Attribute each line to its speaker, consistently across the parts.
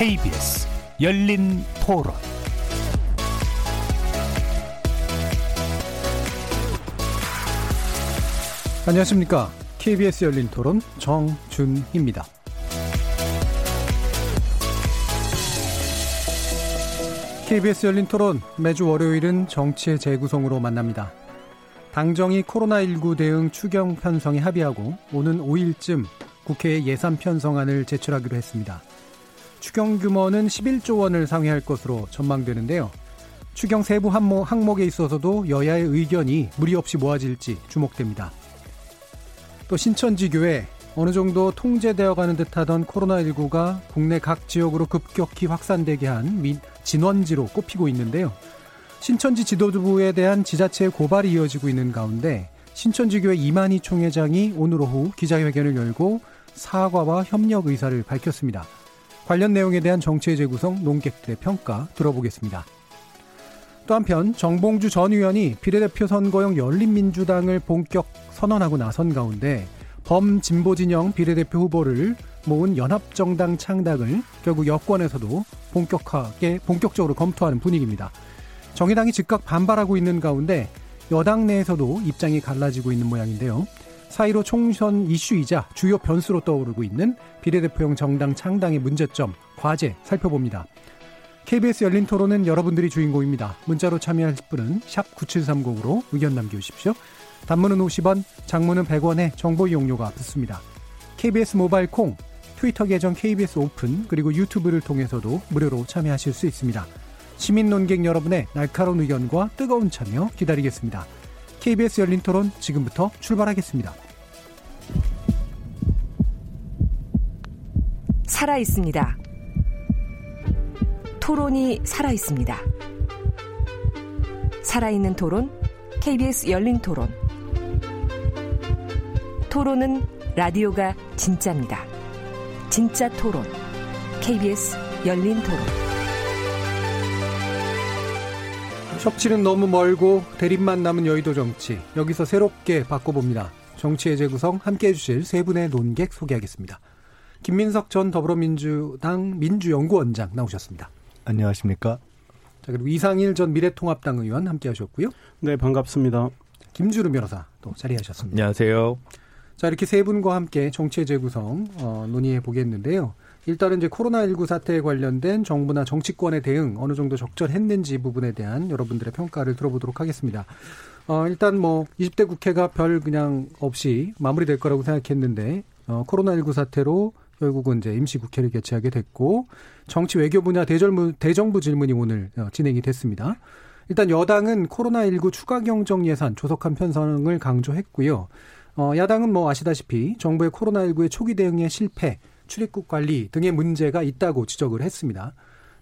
Speaker 1: KBS 열린 토론
Speaker 2: 안녕하십니까. KBS 열린 토론 정준희입니다. KBS 열린 토론 매주 월요일은 정치의 재구성으로 만납니다. 당정이 코로나19 대응 추경 편성에 합의하고 오는 5일쯤 국회에 예산 편성안을 제출하기로 했습니다. 추경 규모는 11조 원을 상회할 것으로 전망되는데요. 추경 세부 항목에 있어서도 여야의 의견이 무리 없이 모아질지 주목됩니다. 또 신천지교회 어느 정도 통제되어 가는 듯하던 코로나19가 국내 각 지역으로 급격히 확산되게 한 진원지로 꼽히고 있는데요. 신천지 지도부에 대한 지자체의 고발이 이어지고 있는 가운데 신천지교회 이만희 총회장이 오늘 오후 기자회견을 열고 사과와 협력 의사를 밝혔습니다. 관련 내용에 대한 정치의 재구성 논객들의 평가 들어보겠습니다. 또 한편 정봉주 전 의원이 비례대표 선거용 열린민주당을 본격 선언하고 나선 가운데 범진보 진영 비례대표 후보를 모은 연합정당 창당을 결국 여권에서도 본격하게 본격적으로 검토하는 분위기입니다. 정의당이 즉각 반발하고 있는 가운데 여당 내에서도 입장이 갈라지고 있는 모양인데요. 사이로 총선 이슈이자 주요 변수로 떠오르고 있는 비례대표용 정당 창당의 문제점, 과제 살펴봅니다. KBS 열린 토론은 여러분들이 주인공입니다. 문자로 참여할 분은 9730으로 의견 남겨주십시오. 단문은 50원, 장문은 100원에 정보 이용료가 붙습니다. KBS 모바일 콩, 트위터 계정 KBS 오픈, 그리고 유튜브를 통해서도 무료로 참여하실 수 있습니다. 시민 논객 여러분의 날카로운 의견과 뜨거운 참여 기다리겠습니다. KBS 열린 토론 지금부터 출발하겠습니다.
Speaker 3: 살아 있습니다. 토론이 살아 있습니다. 살아있는 토론, KBS 열린 토론. 토론은 라디오가 진짜입니다. 진짜 토론, KBS 열린 토론.
Speaker 2: 협치는 너무 멀고 대립만 남은 여의도 정치. 여기서 새롭게 바꿔봅니다. 정치의 재구성 함께 해주실 세 분의 논객 소개하겠습니다. 김민석 전 더불어민주당 민주연구원장 나오셨습니다.
Speaker 4: 안녕하십니까.
Speaker 2: 자, 그리고 이상일 전 미래통합당 의원 함께 하셨고요.
Speaker 5: 네, 반갑습니다.
Speaker 2: 김주루 변호사 또 자리하셨습니다.
Speaker 6: 안녕하세요.
Speaker 2: 자, 이렇게 세 분과 함께 정치의 재구성 어, 논의해 보겠는데요. 일단은 이제 코로나19 사태에 관련된 정부나 정치권의 대응 어느 정도 적절했는지 부분에 대한 여러분들의 평가를 들어보도록 하겠습니다. 어, 일단 뭐 20대 국회가 별 그냥 없이 마무리될 거라고 생각했는데 어, 코로나19 사태로 결국은 이제 임시국회를 개최하게 됐고 정치 외교 분야 대절무, 대정부 질문이 오늘 어, 진행이 됐습니다. 일단 여당은 코로나19 추가 경정 예산 조속한 편성을 강조했고요. 어, 야당은 뭐 아시다시피 정부의 코로나19의 초기 대응의 실패, 출입국 관리 등의 문제가 있다고 지적을 했습니다.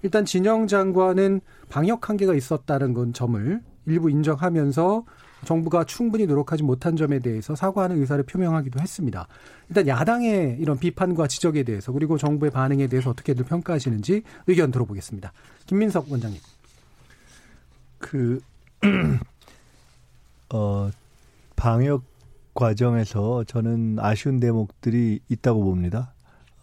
Speaker 2: 일단 진영 장관은 방역 한계가 있었다는 건 점을 일부 인정하면서 정부가 충분히 노력하지 못한 점에 대해서 사과하는 의사를 표명하기도 했습니다. 일단 야당의 이런 비판과 지적에 대해서 그리고 정부의 반응에 대해서 어떻게들 평가하시는지 의견 들어보겠습니다. 김민석 원장님.
Speaker 4: 그, 어, 방역 과정에서 저는 아쉬운 대목들이 있다고 봅니다.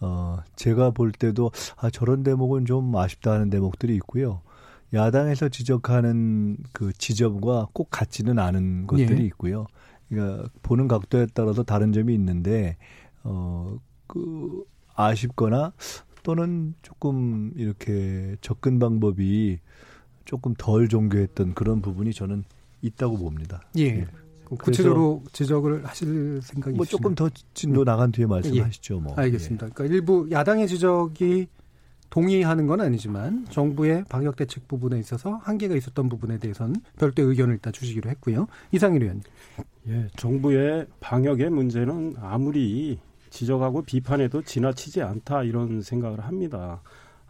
Speaker 4: 어, 제가 볼 때도, 아, 저런 대목은 좀 아쉽다 하는 대목들이 있고요. 야당에서 지적하는 그 지점과 꼭 같지는 않은 것들이 예. 있고요. 그러니까 보는 각도에 따라서 다른 점이 있는데, 어, 그, 아쉽거나 또는 조금 이렇게 접근 방법이 조금 덜 종교했던 그런 부분이 저는 있다고 봅니다.
Speaker 2: 예. 예. 구체적으로 지적을 하실 생각이
Speaker 4: 뭐 조금 더 진도 나간 뒤에 말씀하시죠. 뭐.
Speaker 2: 예. 알겠습니다. 그러니까 일부 야당의 지적이 동의하는 건 아니지만 정부의 방역 대책 부분에 있어서 한계가 있었던 부분에 대해서는 별도의 의견을 일단 주시기로 했고요. 이상일 의원님.
Speaker 5: 예, 정부의 방역의 문제는 아무리 지적하고 비판해도 지나치지 않다 이런 생각을 합니다.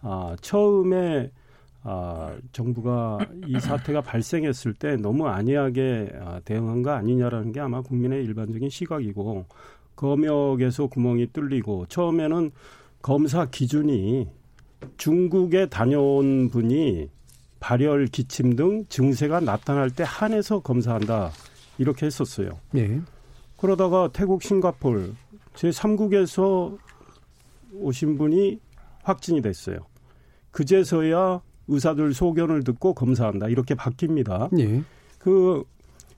Speaker 5: 아, 처음에 아, 정부가 이 사태가 발생했을 때 너무 안이하게 아, 대응한 거 아니냐라는 게 아마 국민의 일반적인 시각이고 검역에서 구멍이 뚫리고 처음에는 검사 기준이 중국에 다녀온 분이 발열, 기침 등 증세가 나타날 때 한해서 검사한다 이렇게 했었어요. 네. 그러다가 태국, 싱가폴 제 3국에서 오신 분이 확진이 됐어요. 그제서야 의사들 소견을 듣고 검사한다. 이렇게 바뀝니다.
Speaker 2: 예.
Speaker 5: 그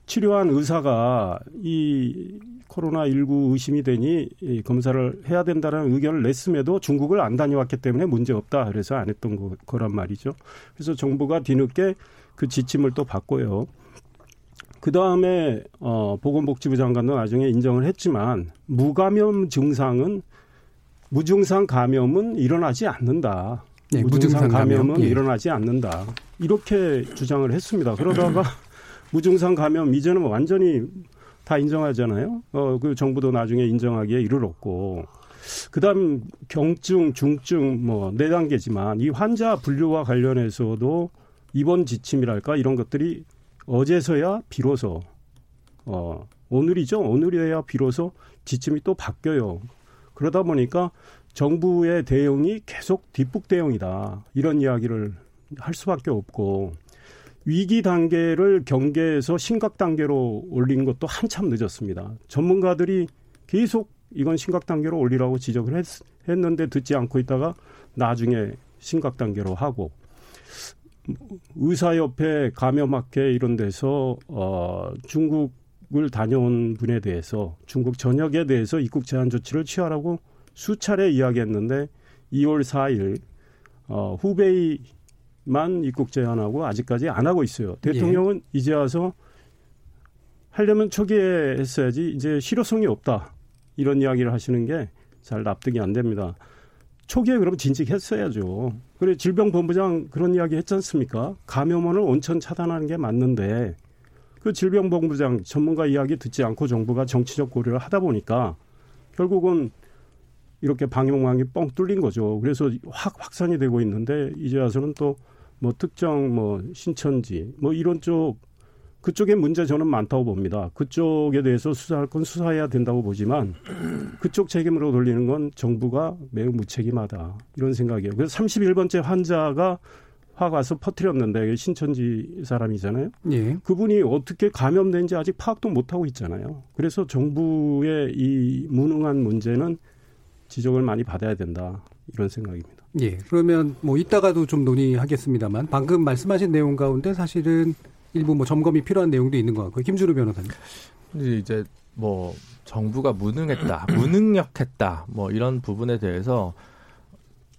Speaker 5: 치료한 의사가 이 코로나 19 의심이 되니 이 검사를 해야 된다는 의견을 냈음에도 중국을 안 다녀왔기 때문에 문제 없다. 그래서 안 했던 거, 거란 말이죠. 그래서 정부가 뒤늦게 그 지침을 또 바꿔요. 그 다음에 어, 보건복지부 장관도 나중에 인정을 했지만 무감염 증상은 무증상 감염은 일어나지 않는다.
Speaker 2: 예,
Speaker 5: 무증상,
Speaker 2: 무증상 감염.
Speaker 5: 감염은
Speaker 2: 예.
Speaker 5: 일어나지 않는다. 이렇게 주장을 했습니다. 그러다가 무증상 감염 이제는 완전히 다 인정하잖아요. 어, 그 정부도 나중에 인정하기에 이르렀고. 그 다음 경증, 중증 뭐 네 단계지만 이 환자 분류와 관련해서도 입원 지침이랄까 이런 것들이 어제서야 비로소 어 오늘이죠. 오늘이어야 비로소 지침이 또 바뀌어요. 그러다 보니까 정부의 대응이 계속 뒷북 대응이다. 이런 이야기를 할 수밖에 없고 위기 단계를 경계에서 심각 단계로 올린 것도 한참 늦었습니다. 전문가들이 계속 이건 심각 단계로 올리라고 지적을 했, 했는데 듣지 않고 있다가 나중에 심각 단계로 하고 의사협회 감염학회 이런 데서 어 중국을 다녀온 분에 대해서 중국 전역에 대해서 입국 제한 조치를 취하라고 수차례 이야기했는데 2월 4일 어 후베이 만 입국 제한하고 아직까지 안 하고 있어요. 대통령은 이제 와서 하려면 초기에 했어야지 이제 실효성이 없다. 이런 이야기를 하시는 게 잘 납득이 안 됩니다. 초기에 그럼 진직했어야죠. 그래 질병본부장 그런 이야기 했지 않습니까? 감염원을 온천 차단하는 게 맞는데 그 질병본부장 전문가 이야기 듣지 않고 정부가 정치적 고려를 하다 보니까 결국은 이렇게 방역망이 뻥 뚫린 거죠. 그래서 확 확산이 되고 있는데 이제 와서는 또 뭐 특정 뭐 신천지 뭐 이런 쪽 그쪽에 문제 저는 많다고 봅니다. 그쪽에 대해서 수사할 건 수사해야 된다고 보지만 그쪽 책임으로 돌리는 건 정부가 매우 무책임하다. 이런 생각이에요. 그래서 31번째 환자가 확 와서 퍼뜨렸는데 신천지 사람이잖아요.
Speaker 2: 예.
Speaker 5: 그분이 어떻게 감염된지 아직 파악도 못하고 있잖아요. 그래서 정부의 이 무능한 문제는 지적을 많이 받아야 된다. 이런 생각입니다.
Speaker 2: 예. 그러면 뭐 이따가도 좀 논의하겠습니다만 방금 말씀하신 내용 가운데 사실은 일부 뭐 점검이 필요한 내용도 있는 것 같고요. 김준우 변호사님.
Speaker 6: 이제 뭐 정부가 무능했다, 무능력했다, 뭐 이런 부분에 대해서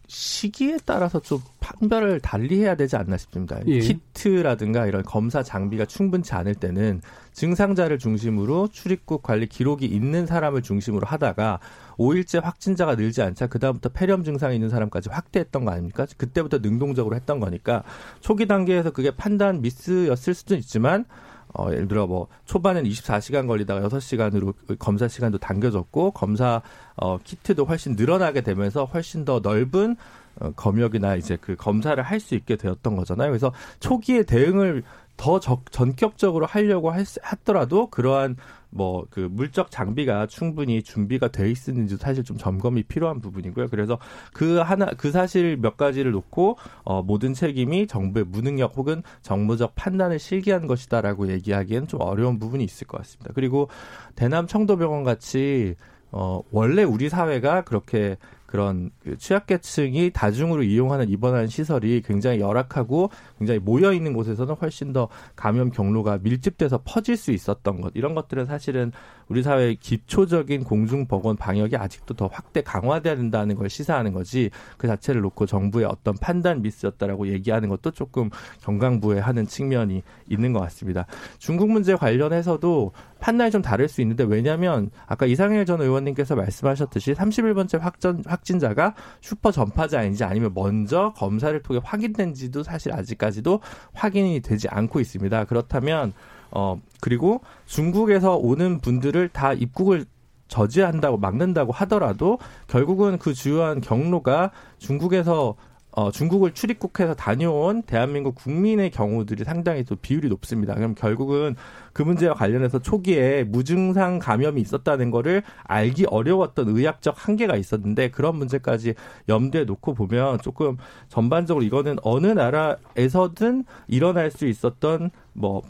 Speaker 6: 시기에 따라서 좀 판별을 달리 해야 되지 않나 싶습니다.
Speaker 2: 예.
Speaker 6: 키트라든가 이런 검사 장비가 충분치 않을 때는 증상자를 중심으로 출입국 관리 기록이 있는 사람을 중심으로 하다가 5일째 확진자가 늘지 않자 그다음부터 폐렴 증상이 있는 사람까지 확대했던 거 아닙니까? 그때부터 능동적으로 했던 거니까 초기 단계에서 그게 판단 미스였을 수도 있지만 어, 예를 들어 뭐 초반엔 24시간 걸리다가 6시간으로 검사 시간도 당겨졌고 검사 어, 키트도 훨씬 늘어나게 되면서 훨씬 더 넓은 어, 검역이나 이제 그 검사를 할 수 있게 되었던 거잖아요. 그래서 초기에 대응을 더 적, 전격적으로 하려고 했, 했더라도 그러한 뭐 그 물적 장비가 충분히 준비가 돼 있었는지 사실 좀 점검이 필요한 부분이고요. 그래서 그 하나 그 사실 몇 가지를 놓고 어 모든 책임이 정부의 무능력 혹은 정무적 판단을 실기한 것이다라고 얘기하기에는 좀 어려운 부분이 있을 것 같습니다. 그리고 대남 청도병원 같이 어 원래 우리 사회가 그렇게 그런 그 취약계층이 다중으로 이용하는 입원하는 시설이 굉장히 열악하고 굉장히 모여 있는 곳에서는 훨씬 더 감염 경로가 밀집돼서 퍼질 수 있었던 것 이런 것들은 사실은 우리 사회의 기초적인 공중보건 방역이 아직도 더 확대 강화돼야 된다는 걸 시사하는 거지 그 자체를 놓고 정부의 어떤 판단 미스였다라고 얘기하는 것도 조금 경강부회하는 측면이 있는 것 같습니다. 중국 문제 관련해서도 판단이 좀 다를 수 있는데 왜냐하면 아까 이상일 전 의원님께서 말씀하셨듯이 31번째 확전 확진자가 슈퍼 전파자인지 아니면 먼저 검사를 통해 확인된지도 사실 아직까지도 확인이 되지 않고 있습니다. 그렇다면 어 그리고 중국에서 오는 분들을 다 입국을 저지한다고 막는다고 하더라도 결국은 그 주요한 경로가 중국에서 어, 중국을 출입국해서 다녀온 대한민국 국민의 경우들이 상당히 또 비율이 높습니다. 그럼 결국은 그 문제와 관련해서 초기에 무증상 감염이 있었다는 거를 알기 어려웠던 의학적 한계가 있었는데 그런 문제까지 염두에 놓고 보면 조금 전반적으로 이거는 어느 나라에서든 일어날 수 있었던 뭐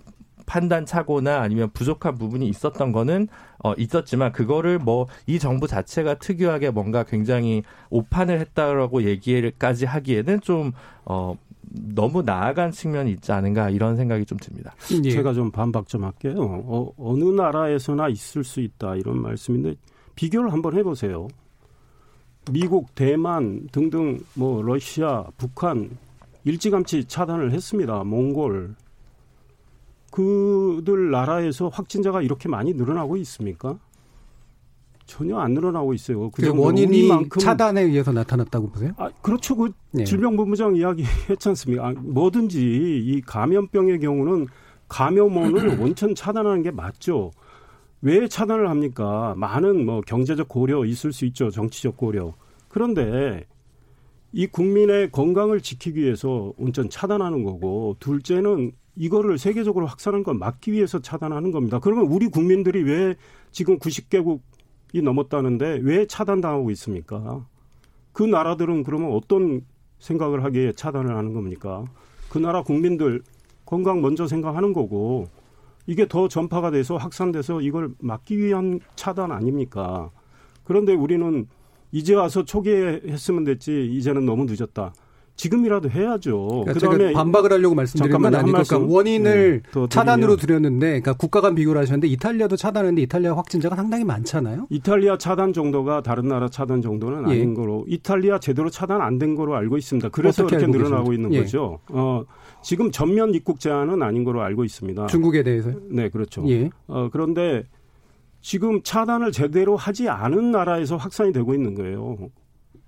Speaker 6: 판단 착오나 아니면 부족한 부분이 있었던 거는 어, 있었지만 그거를 뭐 이 정부 자체가 특유하게 뭔가 굉장히 오판을 했다라고 얘기까지 하기에는 좀 어, 너무 나아간 측면이 있지 않은가 이런 생각이 좀 듭니다.
Speaker 5: 예. 제가 좀 반박 좀 할게요. 어, 어느 나라에서나 있을 수 있다 이런 말씀인데 비교를 한번 해보세요. 미국, 대만 등등 뭐 러시아, 북한 일찌감치 차단을 했습니다. 몽골. 그들 나라에서 확진자가 이렇게 많이 늘어나고 있습니까? 전혀 안 늘어나고 있어요.
Speaker 2: 그 원인이 우리만큼... 차단에 의해서 나타났다고 보세요?
Speaker 5: 아, 그렇죠. 그 네. 질병본부장 이야기 했지 않습니까? 아, 뭐든지 이 감염병의 경우는 감염원을 원천 차단하는 게 맞죠. 왜 차단을 합니까? 많은 뭐 경제적 고려 있을 수 있죠. 정치적 고려. 그런데 이 국민의 건강을 지키기 위해서 온전 차단하는 거고 둘째는 이거를 세계적으로 확산하는 걸 막기 위해서 차단하는 겁니다. 그러면 우리 국민들이 왜 지금 90개국이 넘었다는데 왜 차단당하고 있습니까? 그 나라들은 그러면 어떤 생각을 하기에 차단을 하는 겁니까? 그 나라 국민들 건강 먼저 생각하는 거고 이게 더 전파가 돼서 확산돼서 이걸 막기 위한 차단 아닙니까? 그런데 우리는 이제 와서 초기에 했으면 됐지 이제는 너무 늦었다. 지금이라도 해야죠.
Speaker 2: 그러니까 그다음에 반박을 하려고 말씀드린 건 아니고 그러니까 원인을 네, 차단으로 드렸는데 그러니까 국가 간 비교를 하셨는데 이탈리아도 차단했는데 이탈리아 확진자가 상당히 많잖아요.
Speaker 5: 이탈리아 차단 정도가 다른 나라 차단 정도는 예. 아닌 거로 이탈리아 제대로 차단 안 된 거로 알고 있습니다. 그래서 이렇게 늘어나고 있는 예. 거죠. 어, 지금 전면 입국 제한은 아닌 거로 알고 있습니다.
Speaker 2: 중국에 대해서요?
Speaker 5: 네, 그렇죠. 예. 어, 그런데 지금 차단을 제대로 하지 않은 나라에서 확산이 되고 있는 거예요.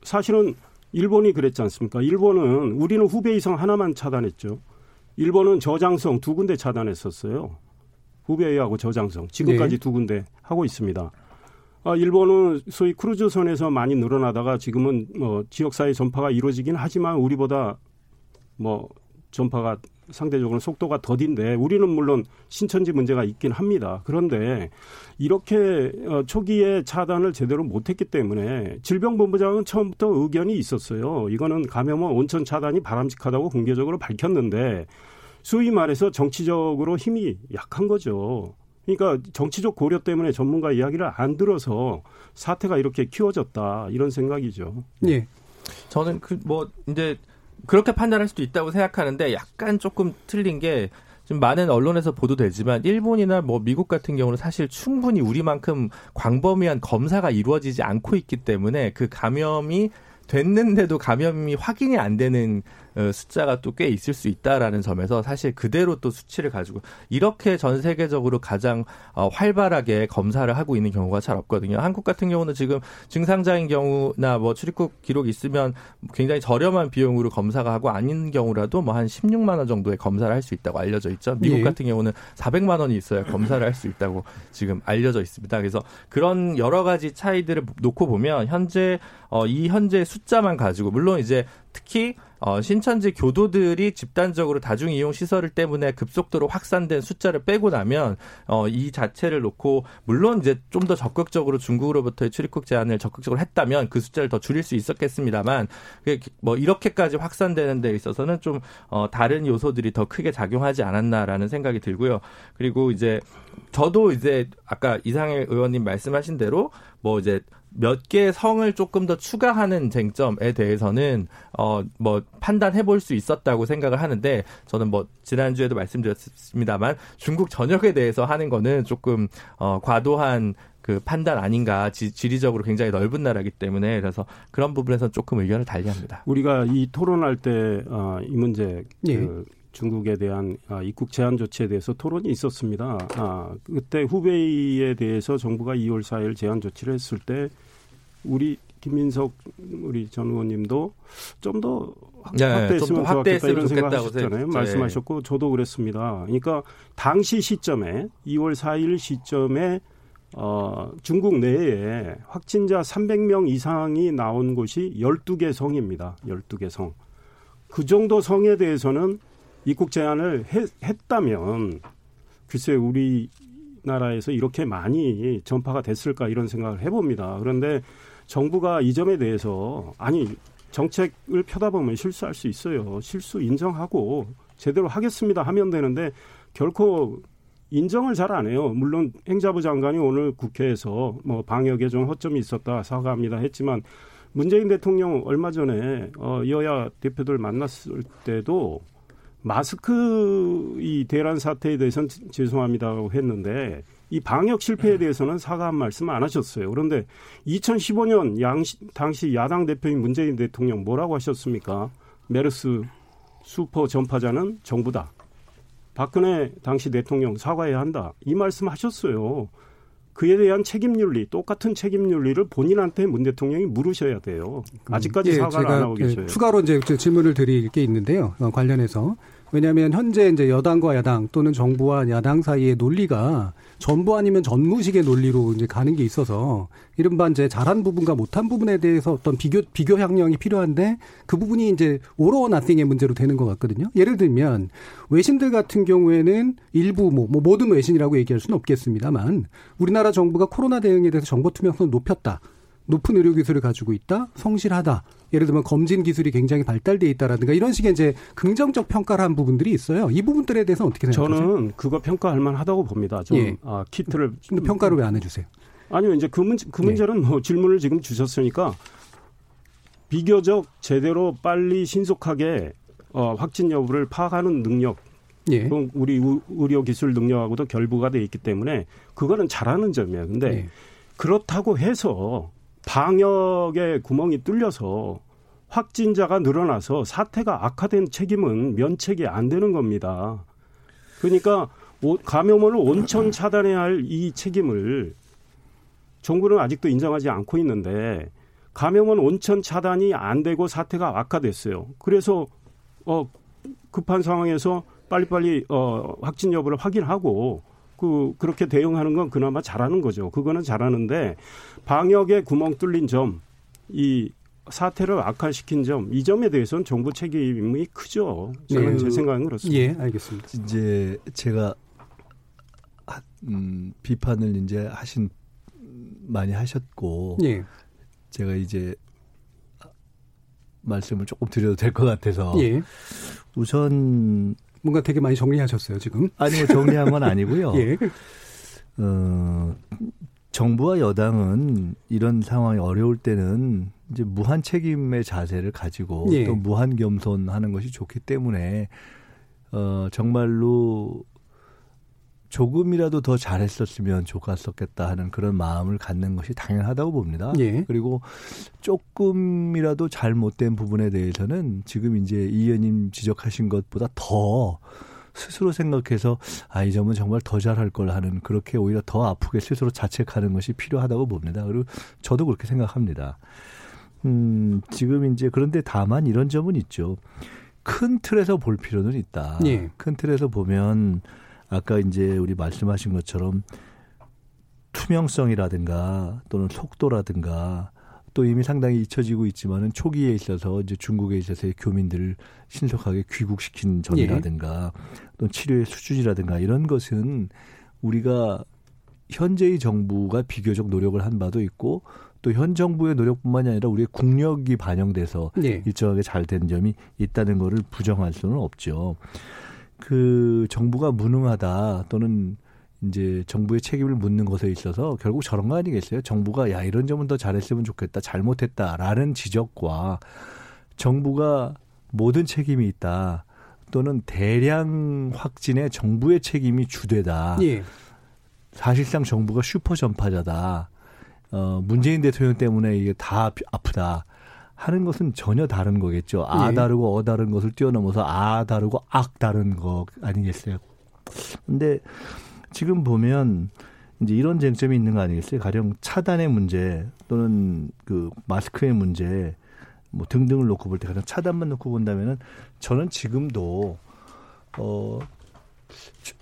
Speaker 5: 사실은 일본이 그랬지 않습니까? 일본은 우리는 후베 이 성 하나만 차단했죠. 일본은 저장성 두 군데 차단했었어요. 후베이하고 저장성 지금까지 네. 두 군데 하고 있습니다. 아, 일본은 소위 크루즈선에서 많이 늘어나다가 지금은 뭐 지역사회 전파가 이루어지긴 하지만 우리보다 뭐 전파가 상대적으로 속도가 더딘데 우리는 물론 신천지 문제가 있긴 합니다. 그런데 이렇게 어, 초기에 차단을 제대로 못했기 때문에 질병본부장은 처음부터 의견이 있었어요. 이거는 감염원 온천 차단이 바람직하다고 공개적으로 밝혔는데 소위 말해서 정치적으로 힘이 약한 거죠. 그러니까 정치적 고려 때문에 전문가 이야기를 안 들어서 사태가 이렇게 키워졌다 이런 생각이죠.
Speaker 2: 예.
Speaker 6: 저는 그 뭐 이제 그렇게 판단할 수도 있다고 생각하는데 약간 조금 틀린 게 지금 많은 언론에서 보도되지만 일본이나 뭐 미국 같은 경우는 사실 충분히 우리만큼 광범위한 검사가 이루어지지 않고 있기 때문에 그 감염이 됐는데도 감염이 확인이 안 되는 어, 숫자가 또 꽤 있을 수 있다라는 점에서 사실 그대로 또 수치를 가지고 이렇게 전 세계적으로 가장 어, 활발하게 검사를 하고 있는 경우가 잘 없거든요. 한국 같은 경우는 지금 증상자인 경우나 뭐 출입국 기록 있으면 굉장히 저렴한 비용으로 검사가 하고 아닌 경우라도 뭐 한 16만 원 정도의 검사를 할 수 있다고 알려져 있죠. 미국 예. 같은 경우는 400만 원이 있어야 검사를 할 수 있다고 지금 알려져 있습니다. 그래서 그런 여러 가지 차이들을 놓고 보면 현재 어, 이 현재 숫자만 가지고 물론 이제 특히 어, 신천지 교도들이 집단적으로 다중 이용 시설을 때문에 급속도로 확산된 숫자를 빼고 나면 어, 이 자체를 놓고 물론 이제 좀 더 적극적으로 중국으로부터의 출입국 제한을 적극적으로 했다면 그 숫자를 더 줄일 수 있었겠습니다만 뭐 이렇게까지 확산되는 데 있어서는 좀 어, 다른 요소들이 더 크게 작용하지 않았나라는 생각이 들고요. 그리고 이제 저도 이제 아까 이상일 의원님 말씀하신 대로 뭐 이제 몇 개의 성을 조금 더 추가하는 쟁점에 대해서는 어 뭐 판단해 볼 수 있었다고 생각을 하는데 저는 뭐 지난주에도 말씀드렸습니다만 중국 전역에 대해서 하는 거는 조금 어 과도한 그 판단 아닌가 지, 지리적으로 굉장히 넓은 나라기 때문에 그래서 그런 부분에서 조금 의견을 달리합니다.
Speaker 5: 우리가 이 토론할 때이 어, 문제 예. 그 중국에 대한 아, 입국 제한 조치에 대해서 토론이 있었습니다. 아, 그때 후베이에 대해서 정부가 2월 4일 제한 조치를 했을 때 우리 김민석 우리 전 의원님도 좀더 네, 확대했으면 좋겠다 이런 생각하셨잖아요. 네. 말씀하셨고 저도 그랬습니다. 그러니까 당시 시점에 2월 4일 시점에 어, 중국 내에 확진자 300명 이상이 나온 곳이 12개 성입니다. 12개 성. 그 정도 성에 대해서는 입국 제한을 해, 했다면 글쎄 우리나라에서 이렇게 많이 전파가 됐을까 이런 생각을 해봅니다. 그런데 정부가 이 점에 대해서 아니 정책을 펴다 보면 실수할 수 있어요. 실수 인정하고 제대로 하겠습니다 하면 되는데 결코 인정을 잘 안 해요. 물론 행자부 장관이 오늘 국회에서 뭐 방역에 좀 허점이 있었다 사과합니다 했지만 문재인 대통령 얼마 전에 어 여야 대표들 만났을 때도 마스크 이 대란 사태에 대해서는 죄송합니다라고 했는데 이 방역 실패에 대해서는 사과 한 말씀 안 하셨어요. 그런데 2015년 양 당시 야당 대표인 문재인 대통령 뭐라고 하셨습니까? 메르스 슈퍼 전파자는 정부다. 박근혜 당시 대통령 사과해야 한다. 이 말씀 하셨어요. 그에 대한 책임 윤리, 똑같은 책임 윤리를 본인한테 문 대통령이 물으셔야 돼요. 아직까지 예, 사과를 안 하고 계셔요.
Speaker 2: 추가로 이제 질문을 드릴 게 있는데요. 어, 관련해서 왜냐하면 현재 이제 여당과 야당 또는 정부와 야당 사이의 논리가 전부 아니면 전무식의 논리로 이제 가는 게 있어서 이른바 이제 잘한 부분과 못한 부분에 대해서 어떤 비교 비교 향령이 필요한데 그 부분이 이제 오로어 나띵의 문제로 되는 것 같거든요. 예를 들면 외신들 같은 경우에는 일부 뭐, 뭐 모든 외신이라고 얘기할 수는 없겠습니다만 우리나라 정부가 코로나 대응에 대해서 정보 투명성을 높였다. 높은 의료 기술을 가지고 있다, 성실하다. 예를 들면 검진 기술이 굉장히 발달돼 있다라든가 이런 식의 이제 긍정적 평가를 한 부분들이 있어요. 이 부분들에 대해서 어떻게 생각하세요?
Speaker 5: 저는 그거 평가할 만하다고 봅니다. 좀 예. 아, 키트를
Speaker 2: 근데 평가를 왜 안 해주세요?
Speaker 5: 아니요, 이제 그 문제 그 문제는 네. 뭐 질문을 지금 주셨으니까 비교적 제대로 빨리 신속하게 어, 확진 여부를 파악하는 능력 예. 우리 의료 기술 능력하고도 결부가 돼 있기 때문에 그거는 잘하는 점이에요. 근데 예. 그렇다고 해서 방역에 구멍이 뚫려서 확진자가 늘어나서 사태가 악화된 책임은 면책이 안 되는 겁니다. 그러니까 감염원을 온천 차단해야 할 이 책임을 정부는 아직도 인정하지 않고 있는데 감염원 온천 차단이 안 되고 사태가 악화됐어요. 그래서 어 급한 상황에서 빨리빨리 어 확진 여부를 확인하고 그 그렇게 대응하는 건 그나마 잘하는 거죠. 그거는 잘하는데 방역에 구멍 뚫린 점, 이 사태를 악화시킨 점, 이 점에 대해서는 정부 책임이 크죠. 저는 예. 제 생각은 그렇습니다.
Speaker 2: 예, 알겠습니다.
Speaker 4: 이제 제가 음, 비판을 이제 하신 많이 하셨고, 예. 제가 이제 말씀을 조금 드려도 될 것 같아서 예. 우선
Speaker 2: 뭔가 되게 많이 정리하셨어요, 지금.
Speaker 4: 아니, 뭐 정리한 건 아니고요. 예. 어, 정부와 여당은 이런 상황이 어려울 때는 이제 무한 책임의 자세를 가지고 예. 또 무한 겸손하는 것이 좋기 때문에 어, 정말로 조금이라도 더 잘했었으면 좋았었겠다 하는 그런 마음을 갖는 것이 당연하다고 봅니다. 예. 그리고 조금이라도 잘못된 부분에 대해서는 지금 이제 이 의원님 지적하신 것보다 더 스스로 생각해서 아, 이 점은 정말 더 잘할 걸 하는 그렇게 오히려 더 아프게 스스로 자책하는 것이 필요하다고 봅니다. 그리고 저도 그렇게 생각합니다. 음, 지금 이제 그런데 다만 이런 점은 있죠. 큰 틀에서 볼 필요는 있다. 예. 큰 틀에서 보면 아까 이제 우리 말씀하신 것처럼 투명성이라든가 또는 속도라든가 또 이미 상당히 잊혀지고 있지만은 초기에 있어서 이제 중국에 있어서의 교민들을 신속하게 귀국시킨 점이라든가 예. 또 치료의 수준이라든가 이런 것은 우리가 현재의 정부가 비교적 노력을 한 바도 있고 또 현 정부의 노력뿐만이 아니라 우리의 국력이 반영돼서 예. 일정하게 잘 된 점이 있다는 것을 부정할 수는 없죠. 그 정부가 무능하다 또는 이제 정부의 책임을 묻는 것에 있어서 결국 저런 거 아니겠어요? 정부가 야 이런 점은 더 잘했으면 좋겠다, 잘못했다라는 지적과 정부가 모든 책임이 있다 또는 대량 확진에 정부의 책임이 주되다. 예. 사실상 정부가 슈퍼 전파자다. 어, 문재인 대통령 때문에 이게 다 아프다. 하는 것은 전혀 다른 거겠죠. 아 예. 다르고 어 다른 것을 뛰어넘어서 아 다르고 악 다른 거 아니겠어요. 근데 지금 보면 이제 이런 쟁점이 있는 거 아니겠어요? 가령 차단의 문제 또는 그 마스크의 문제 뭐 등등을 놓고 볼 때 가장 차단만 놓고 본다면은 저는 지금도 어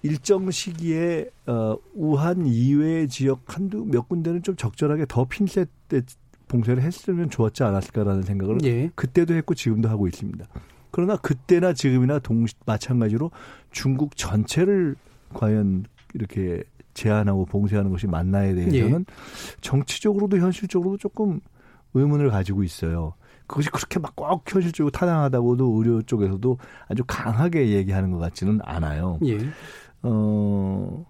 Speaker 4: 일정 시기에 어 우한 이외 지역 한두 몇 군데는 좀 적절하게 더 핀셋 봉쇄를 했으면 좋았지 않았을까라는 생각을 예. 그때도 했고 지금도 하고 있습니다. 그러나 그때나 지금이나 동 마찬가지로 중국 전체를 과연 이렇게 제한하고 봉쇄하는 것이 맞나에 대해서는 예. 정치적으로도 현실적으로도 조금 의문을 가지고 있어요. 그것이 그렇게 막 꼭 현실적으로 타당하다고도 의료 쪽에서도 아주 강하게 얘기하는 것 같지는 않아요. 예. 어,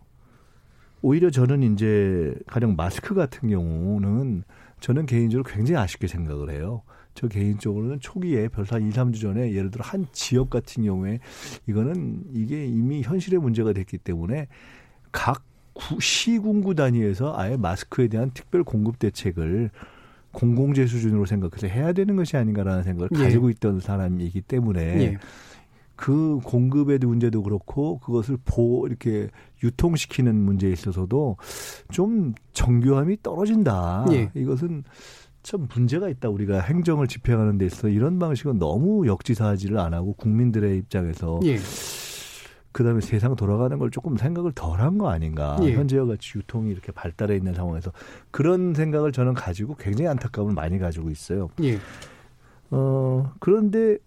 Speaker 4: 오히려 저는 이제 가령 마스크 같은 경우는 저는 개인적으로 굉장히 아쉽게 생각을 해요. 저 개인적으로는 초기에 한 2, 3주 전에 예를 들어 한 지역 같은 경우에 이거는 이게 이미 현실의 문제가 됐기 때문에 각 구, 시군구 단위에서 아예 마스크에 대한 특별 공급 대책을 공공재 수준으로 생각해서 해야 되는 것이 아닌가라는 생각을 예. 가지고 있던 사람이기 때문에 예. 그 공급의 문제도 그렇고 그것을 보 이렇게 유통시키는 문제에 있어서도 좀 정교함이 떨어진다. 예. 이것은 참 문제가 있다. 우리가 행정을 집행하는 데 있어서 이런 방식은 너무 역지사지를 안 하고 국민들의 입장에서 예. 그다음에 세상 돌아가는 걸 조금 생각을 덜 한 거 아닌가. 예. 현재와 같이 유통이 이렇게 발달해 있는 상황에서 그런 생각을 저는 가지고 굉장히 안타까움을 많이 가지고 있어요. 예. 어 그런데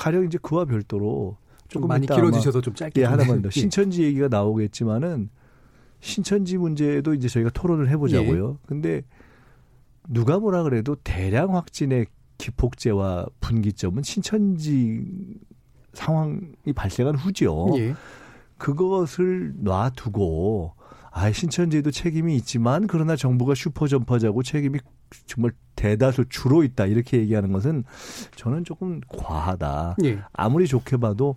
Speaker 4: 가령 이제 그와 별도로
Speaker 2: 조금 많이 길어지셔서 좀 짧게
Speaker 4: 예, 하나만 더 예. 신천지 얘기가 나오겠지만은 신천지 문제도 이제 저희가 토론을 해보자고요. 예. 근데 누가 뭐라 그래도 대량 확진의 기폭제와 분기점은 신천지 상황이 발생한 후죠. 예. 그것을 놔두고 아 신천지에도 책임이 있지만 그러나 정부가 슈퍼 점퍼자고 책임이 정말 대다수 주로 있다 이렇게 얘기하는 것은 저는 조금 과하다. 예. 아무리 좋게 봐도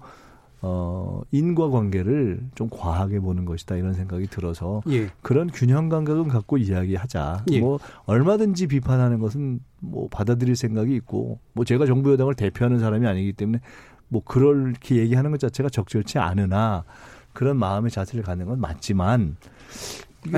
Speaker 4: 어, 인과관계를 좀 과하게 보는 것이다 이런 생각이 들어서 예. 그런 균형 감각은 갖고 이야기하자. 예. 뭐 얼마든지 비판하는 것은 뭐 받아들일 생각이 있고 뭐 제가 정부 여당을 대표하는 사람이 아니기 때문에 뭐 그렇게 얘기하는 것 자체가 적절치 않으나 그런 마음의 자세를 갖는 건 맞지만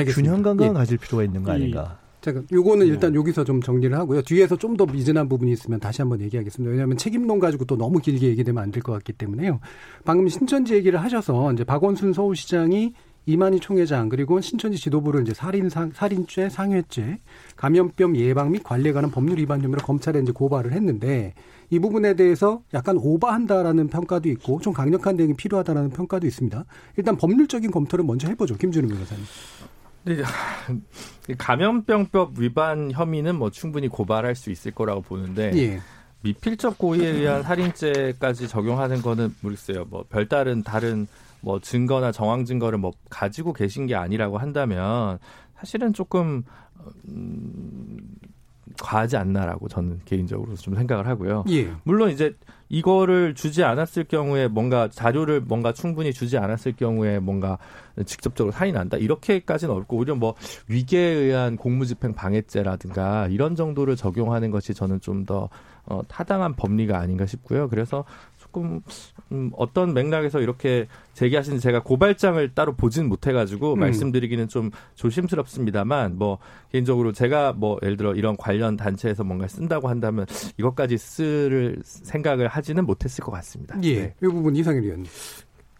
Speaker 4: 균형 감각을 예. 가질 필요가 있는 거 아닌가.
Speaker 2: 제가 요거는 일단 네. 여기서 좀 정리를 하고요. 뒤에서 좀 더 미진한 부분이 있으면 다시 한번 얘기하겠습니다. 왜냐하면 책임론 가지고 또 너무 길게 얘기되면 안 될 것 같기 때문에요. 방금 신천지 얘기를 하셔서 이제 박원순 서울시장이 이만희 총회장 그리고 신천지 지도부를 이제 살인 상, 살인죄, 상해죄, 감염병 예방 및 관리에 관한 법률 위반 혐의로 검찰에 이제 고발을 했는데 이 부분에 대해서 약간 오버한다라는 평가도 있고 좀 강력한 대응이 필요하다라는 평가도 있습니다. 일단 법률적인 검토를 먼저 해보죠, 김준우 변호사님.
Speaker 6: 네, 감염병법 위반 혐의는 뭐 충분히 고발할 수 있을 거라고 보는데 예. 미필적 고의에 의한 살인죄까지 적용하는 거는 모르겠어요. 뭐 별다른 다른 뭐 증거나 정황 증거를 뭐 가지고 계신 게 아니라고 한다면 사실은 조금 음, 과하지 않나라고 저는 개인적으로 좀 생각을 하고요. 예. 물론 이제 이거를 주지 않았을 경우에 뭔가 자료를 뭔가 충분히 주지 않았을 경우에 뭔가 직접적으로 사이 난다 이렇게까지는 없고 오히려 뭐 위계에 의한 공무집행 방해죄라든가 이런 정도를 적용하는 것이 저는 좀더 어, 타당한 법리가 아닌가 싶고요. 그래서 조금 음, 어떤 맥락에서 이렇게 제기하신 제가 고발장을 따로 보진 못해가지고 음. 말씀드리기는 좀 조심스럽습니다만 뭐 개인적으로 제가 뭐 예를 들어 이런 관련 단체에서 뭔가 쓴다고 한다면 이것까지 쓸 생각을 하지는 못했을 것 같습니다.
Speaker 2: 예, 네. 이 부분 이상일 의원님.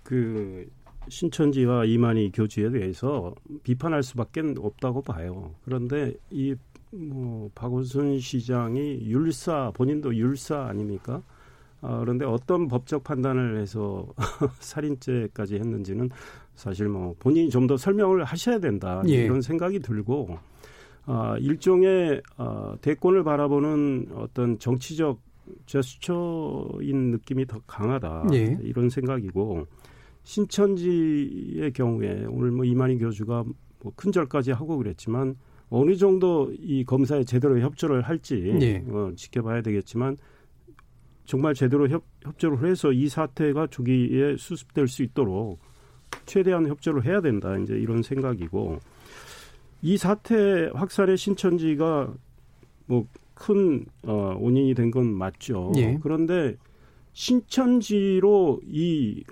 Speaker 5: 그 신천지와 이만희 교주에 대해서 비판할 수밖에 없다고 봐요. 그런데 이뭐 박원순 시장이 율사 본인도 율사 아닙니까? 어, 그런데 어떤 법적 판단을 해서 살인죄까지 했는지는 사실 뭐 본인이 좀 더 설명을 하셔야 된다 예. 이런 생각이 들고 어, 일종의 어, 대권을 바라보는 어떤 정치적 제스처인 느낌이 더 강하다 예. 이런 생각이고 신천지의 경우에 오늘 뭐 이만희 교주가 뭐 큰절까지 하고 그랬지만 어느 정도 이 검사에 제대로 협조를 할지 예. 어, 지켜봐야 되겠지만 정말 제대로 협, 협조를 해서 이 사태가 조기에 수습될 수 있도록 최대한 협조를 해야 된다. 이제 이런 생각이고 이 사태 확산의 신천지가 뭐큰 어, 원인이 된 건 맞죠. 예. 그런데 신천지로 이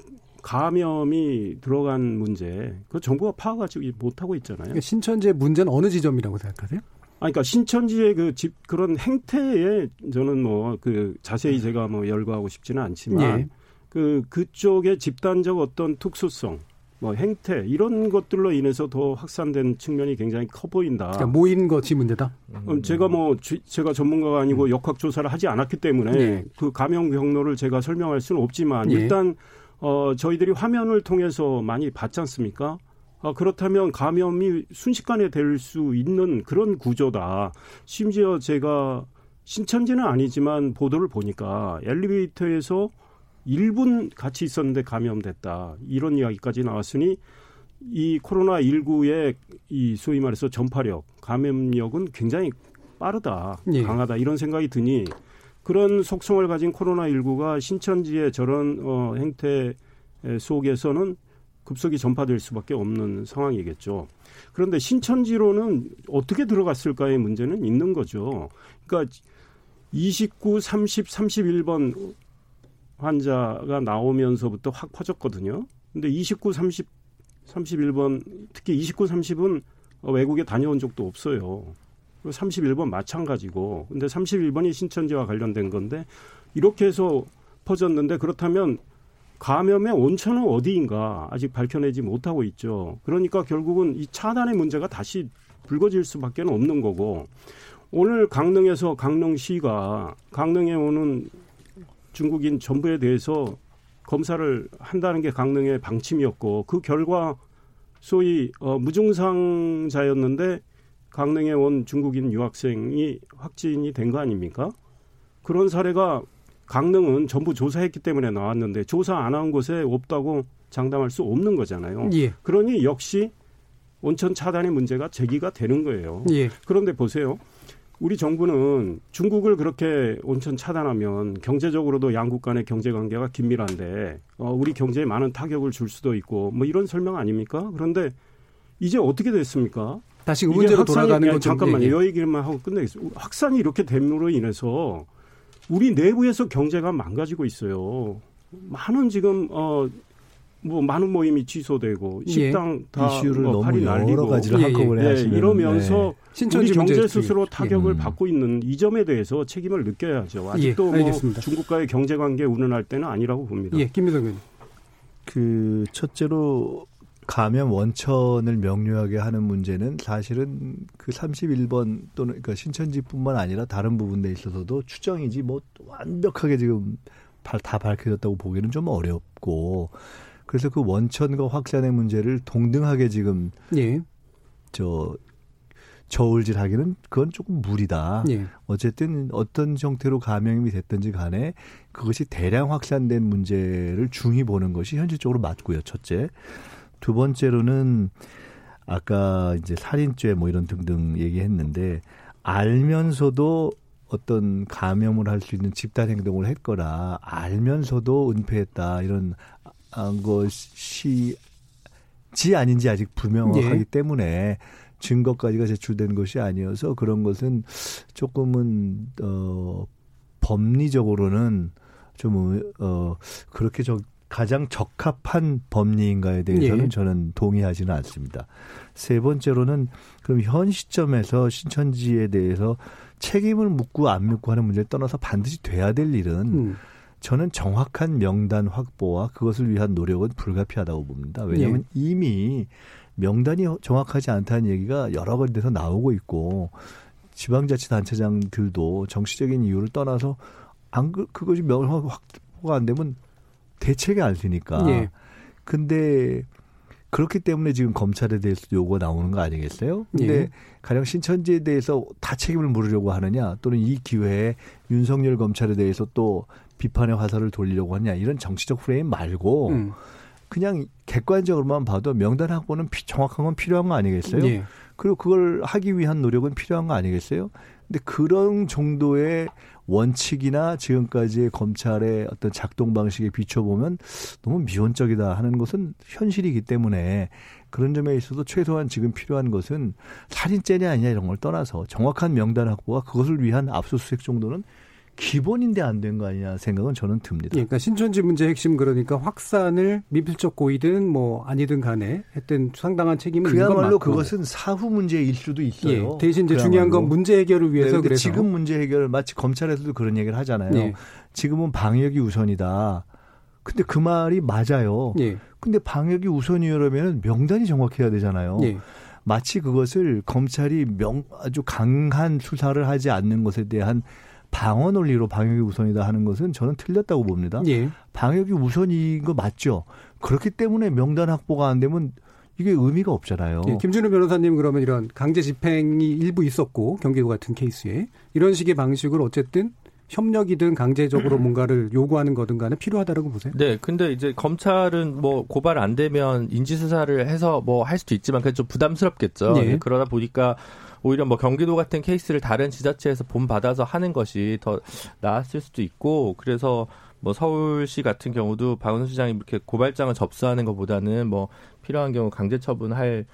Speaker 5: 감염이 들어간 문제, 그 정부가 파악하지 못하고 있잖아요. 그러니까
Speaker 2: 신천지의 문제는 어느 지점이라고 생각하세요?
Speaker 5: 아, 그러니까 신천지의 그 집 그런 행태에 저는 뭐 그 자세히 제가 뭐 열거하고 싶지는 않지만 예. 그 그쪽의 집단적 어떤 특수성 뭐 행태 이런 것들로 인해서 더 확산된 측면이 굉장히 커 보인다.
Speaker 2: 그러니까 모인 것이 문제다.
Speaker 5: 음, 제가 뭐 제가 전문가가 아니고 음. 역학 조사를 하지 않았기 때문에 예. 그 감염 경로를 제가 설명할 수는 없지만 예. 일단 어 저희들이 화면을 통해서 많이 봤지 않습니까? 아, 그렇다면 감염이 순식간에 될 수 있는 그런 구조다. 심지어 제가 신천지는 아니지만 보도를 보니까 엘리베이터에서 1분 같이 있었는데 감염됐다. 이런 이야기까지 나왔으니 이 코로나 19의 이 소위 말해서 전파력, 감염력은 굉장히 빠르다,
Speaker 2: 예.
Speaker 5: 강하다 이런 생각이 드니 그런 속성을 가진 코로나 19가 신천지의 저런 어, 행태 속에서는 급속히 전파될 수밖에 없는 상황이겠죠. 그런데 신천지로는 어떻게 들어갔을까의 문제는 있는 거죠. 그러니까 29, 30, 31번 환자가 나오면서부터 확 퍼졌거든요. 근데 29, 30, 31번 특히 29, 30은 외국에 다녀온 적도 없어요. 31번 마찬가지고. 근데 31번이 신천지와 관련된 건데 이렇게 해서 퍼졌는데 그렇다면 감염의 온천은 어디인가 아직 밝혀내지 못하고 있죠. 그러니까 결국은 이 차단의 문제가 다시 불거질 수밖에 없는 거고 오늘 강릉에서 강릉시가 강릉에 오는 중국인 전부에 대해서 검사를 한다는 게 강릉의 방침이었고 그 결과 소위 어, 무증상자였는데 강릉에 온 중국인 유학생이 확진이 된 거 아닙니까? 그런 사례가 강릉은 전부 조사했기 때문에 나왔는데 조사 안 한 곳에 없다고 장담할 수 없는 거잖아요.
Speaker 2: 예.
Speaker 5: 그러니 역시 온천 차단의 문제가 제기가 되는 거예요.
Speaker 2: 예.
Speaker 5: 그런데 보세요. 우리 정부는 중국을 그렇게 온천 차단하면 경제적으로도 양국 간의 경제 관계가 긴밀한데 어, 우리 경제에 많은 타격을 줄 수도 있고 뭐 이런 설명 아닙니까? 그런데 이제 어떻게 됐습니까?
Speaker 2: 다시 그 문제로 돌아가는 건
Speaker 5: 잠깐만요.
Speaker 2: 예, 예.
Speaker 5: 이 얘기만 하고 끝내겠습니다. 확산이 이렇게 됨으로 인해서 우리 내부에서 경제가 망가지고 있어요. 많은 지금 어. 뭐 많은 모임이 취소되고
Speaker 2: 예.
Speaker 5: 식당 다
Speaker 4: 이슈를
Speaker 5: 뭐
Speaker 4: 너무 여러
Speaker 5: 날리고
Speaker 4: 가지를
Speaker 2: 예,
Speaker 4: 한꺼번에
Speaker 5: 네,
Speaker 4: 하시면
Speaker 5: 이러면서 우리
Speaker 2: 신천지 문제
Speaker 5: 경제 스스로
Speaker 2: 예.
Speaker 5: 타격을
Speaker 4: 음.
Speaker 5: 받고 있는 이 점에 대해서 책임을 느껴야죠. 아직도
Speaker 2: 예,
Speaker 5: 뭐
Speaker 2: 알겠습니다.
Speaker 5: 중국과의 경제 관계 운운할 때는 아니라고 봅니다.
Speaker 2: 예, 김미성 의원님.
Speaker 4: 그 첫째로 감염 원천을 명료하게 하는 문제는 사실은 그 31번 또는 그러니까 신천지뿐만 아니라 다른 부분에 있어서도 추정이지 뭐 완벽하게 지금 발- 다 밝혀졌다고 보기는 좀 어렵고 그래서 그 원천과 확산의 문제를 동등하게 지금
Speaker 2: 예.
Speaker 4: 저 저울질하기는 그건 조금 무리다.
Speaker 2: 예.
Speaker 4: 어쨌든 어떤 형태로 감염이 됐든지 간에 그것이 대량 확산된 문제를 중히 보는 것이 현실적으로 맞고요. 첫째. 두 번째로는 아까 이제 살인죄 뭐 이런 등등 얘기했는데 알면서도 어떤 감염을 할 수 있는 집단 행동을 했거나 알면서도 은폐했다 이런 아, 것이 지 아닌지 아직 불명확하기
Speaker 2: 예.
Speaker 4: 때문에 증거까지가 제출된 것이 아니어서 그런 것은 조금은 어 법리적으로는 좀 어 그렇게 저 가장 적합한 법리인가에 대해서는
Speaker 2: 예.
Speaker 4: 저는 동의하지는 않습니다. 세 번째로는 그럼 현 시점에서 신천지에 대해서 책임을 묻고 안 묻고 하는 문제를 떠나서 반드시 돼야 될 일은
Speaker 2: 음.
Speaker 4: 저는 정확한 명단 확보와 그것을 위한 노력은 불가피하다고 봅니다. 왜냐하면
Speaker 2: 예.
Speaker 4: 이미 명단이 정확하지 않다는 얘기가 여러 군데서 나오고 있고 지방자치단체장들도 정치적인 이유를 떠나서 안 그- 그것이 명확 확보가 안 되면 대책이 안 되니까.
Speaker 2: 예.
Speaker 4: 근데 그렇기 때문에 지금 검찰에 대해서 요구가 나오는 거 아니겠어요? 근데
Speaker 2: 예.
Speaker 4: 가령 신천지에 대해서 다 책임을 물으려고 하느냐 또는 이 기회에 윤석열 검찰에 대해서 또 비판의 화살을 돌리려고 하냐 이런 정치적 프레임 말고
Speaker 2: 음.
Speaker 4: 그냥 객관적으로만 봐도 명단 확보는 피- 정확한 건 필요한 거 아니겠어요?
Speaker 2: 예.
Speaker 4: 그리고 그걸 하기 위한 노력은 필요한 거 아니겠어요? 근데 그런 정도의 원칙이나 지금까지의 검찰의 어떤 작동 방식에 비춰보면 너무 미온적이다 하는 것은 현실이기 때문에 그런 점에 있어서 최소한 지금 필요한 것은 살인죄냐 아니냐 이런 걸 떠나서 정확한 명단 확보와 그것을 위한 압수수색 정도는 기본인데 안 된 거 아니냐 생각은 저는 듭니다.
Speaker 2: 예, 그러니까 신천지 문제 핵심 그러니까 확산을 미필적 고의든 뭐 아니든 간에 했던 상당한 책임은
Speaker 4: 그야말로. 그것은 사후 문제일 수도 있어요.
Speaker 2: 예, 대신 이제 중요한 건. 문제 해결을
Speaker 4: 네,
Speaker 2: 위해서 그래서
Speaker 4: 지금 문제 해결 마치 검찰에서도 그런 얘기를 하잖아요.
Speaker 2: 예.
Speaker 4: 지금은 방역이 우선이다. 근데 그 말이 맞아요.
Speaker 2: 예.
Speaker 4: 근데 방역이 우선이라면 명단이 정확해야 되잖아요.
Speaker 2: 예.
Speaker 4: 마치 그것을 검찰이 명 아주 강한 수사를 하지 않는 것에 대한 방어 논리로 방역이 우선이다 하는 것은 저는 틀렸다고 봅니다.
Speaker 2: 예.
Speaker 4: 방역이 우선인 거 맞죠. 그렇기 때문에 명단 확보가 안 되면 이게 의미가 없잖아요.
Speaker 2: 예, 김준우 변호사님 그러면 이런 강제 집행이 일부 있었고 경기도 같은 케이스에 이런 식의 방식으로 어쨌든 협력이든 강제적으로 뭔가를 요구하는 거든 간에 필요하다라고 보세요?
Speaker 6: 네, 근데 이제 검찰은 뭐 고발 안 되면 인지 수사를 해서 뭐 할 수도 있지만 그게 좀 부담스럽겠죠.
Speaker 2: 네.
Speaker 6: 그러다 보니까 오히려 뭐 경기도 같은 케이스를 다른 지자체에서 본 받아서 하는 것이 더 나았을 수도 있고 그래서 뭐 서울시 같은 경우도 박원순 시장이 이렇게 고발장을 접수하는 것보다는 뭐 필요한 경우 강제 처분할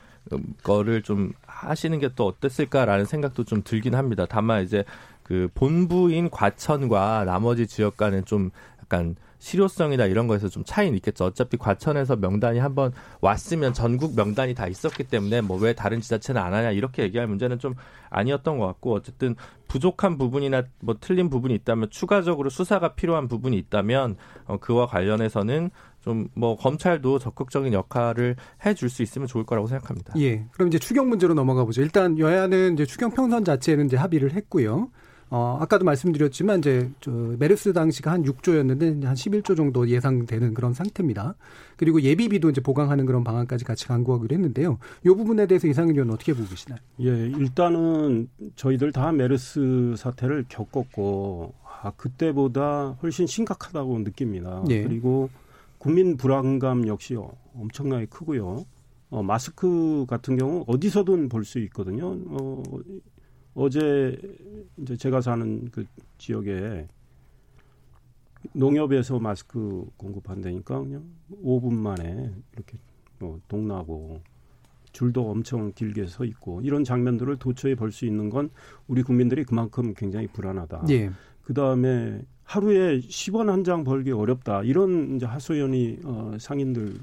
Speaker 6: 거를 좀 하시는 게 또 어땠을까라는 생각도 좀 들긴 합니다. 다만 이제 그 본부인 과천과 나머지 지역과는 좀 약간 실효성이나 이런 거에서 좀 차이는 있겠죠. 어차피 과천에서 명단이 한번 왔으면 전국 명단이 다 있었기 때문에 뭐 왜 다른 지자체는 안 하냐 이렇게 얘기할 문제는 좀 아니었던 것 같고 어쨌든 부족한 부분이나 뭐 틀린 부분이 있다면 추가적으로 수사가 필요한 부분이 있다면 어, 그와 관련해서는 좀 뭐 검찰도 적극적인 역할을 해줄 수 있으면 좋을 거라고 생각합니다.
Speaker 2: 예. 그럼 이제 추경 문제로 넘어가 보죠. 일단 여야는 이제 추경 평선 자체는 이제 합의를 했고요. 어, 아까도 말씀드렸지만 이제 저 메르스 당시가 한 6조였는데 한 11조 정도 예상되는 그런 상태입니다. 그리고 예비비도 이제 보강하는 그런 방안까지 같이 강구하기로 했는데요. 이 부분에 대해서 이상일 의원 어떻게 보고 계시나요?
Speaker 5: 예, 일단은 저희들 다 메르스 사태를 겪었고 아, 그때보다 훨씬 심각하다고 느낍니다.
Speaker 2: 예.
Speaker 5: 그리고 국민 불안감 역시 엄청나게 크고요. 어, 마스크 같은 경우 어디서든 볼 수 있거든요. 어, 어제 이제 제가 사는 그 지역에 농협에서 마스크 공급한다니까 그냥 5분 만에 이렇게 뭐 동나고 줄도 엄청 길게 서 있고 이런 장면들을 도처에 볼 수 있는 건 우리 국민들이 그만큼 굉장히 불안하다.
Speaker 2: 예.
Speaker 5: 그 다음에 하루에 10원 한 장 벌기 어렵다. 이런 이제 하소연이 어, 상인들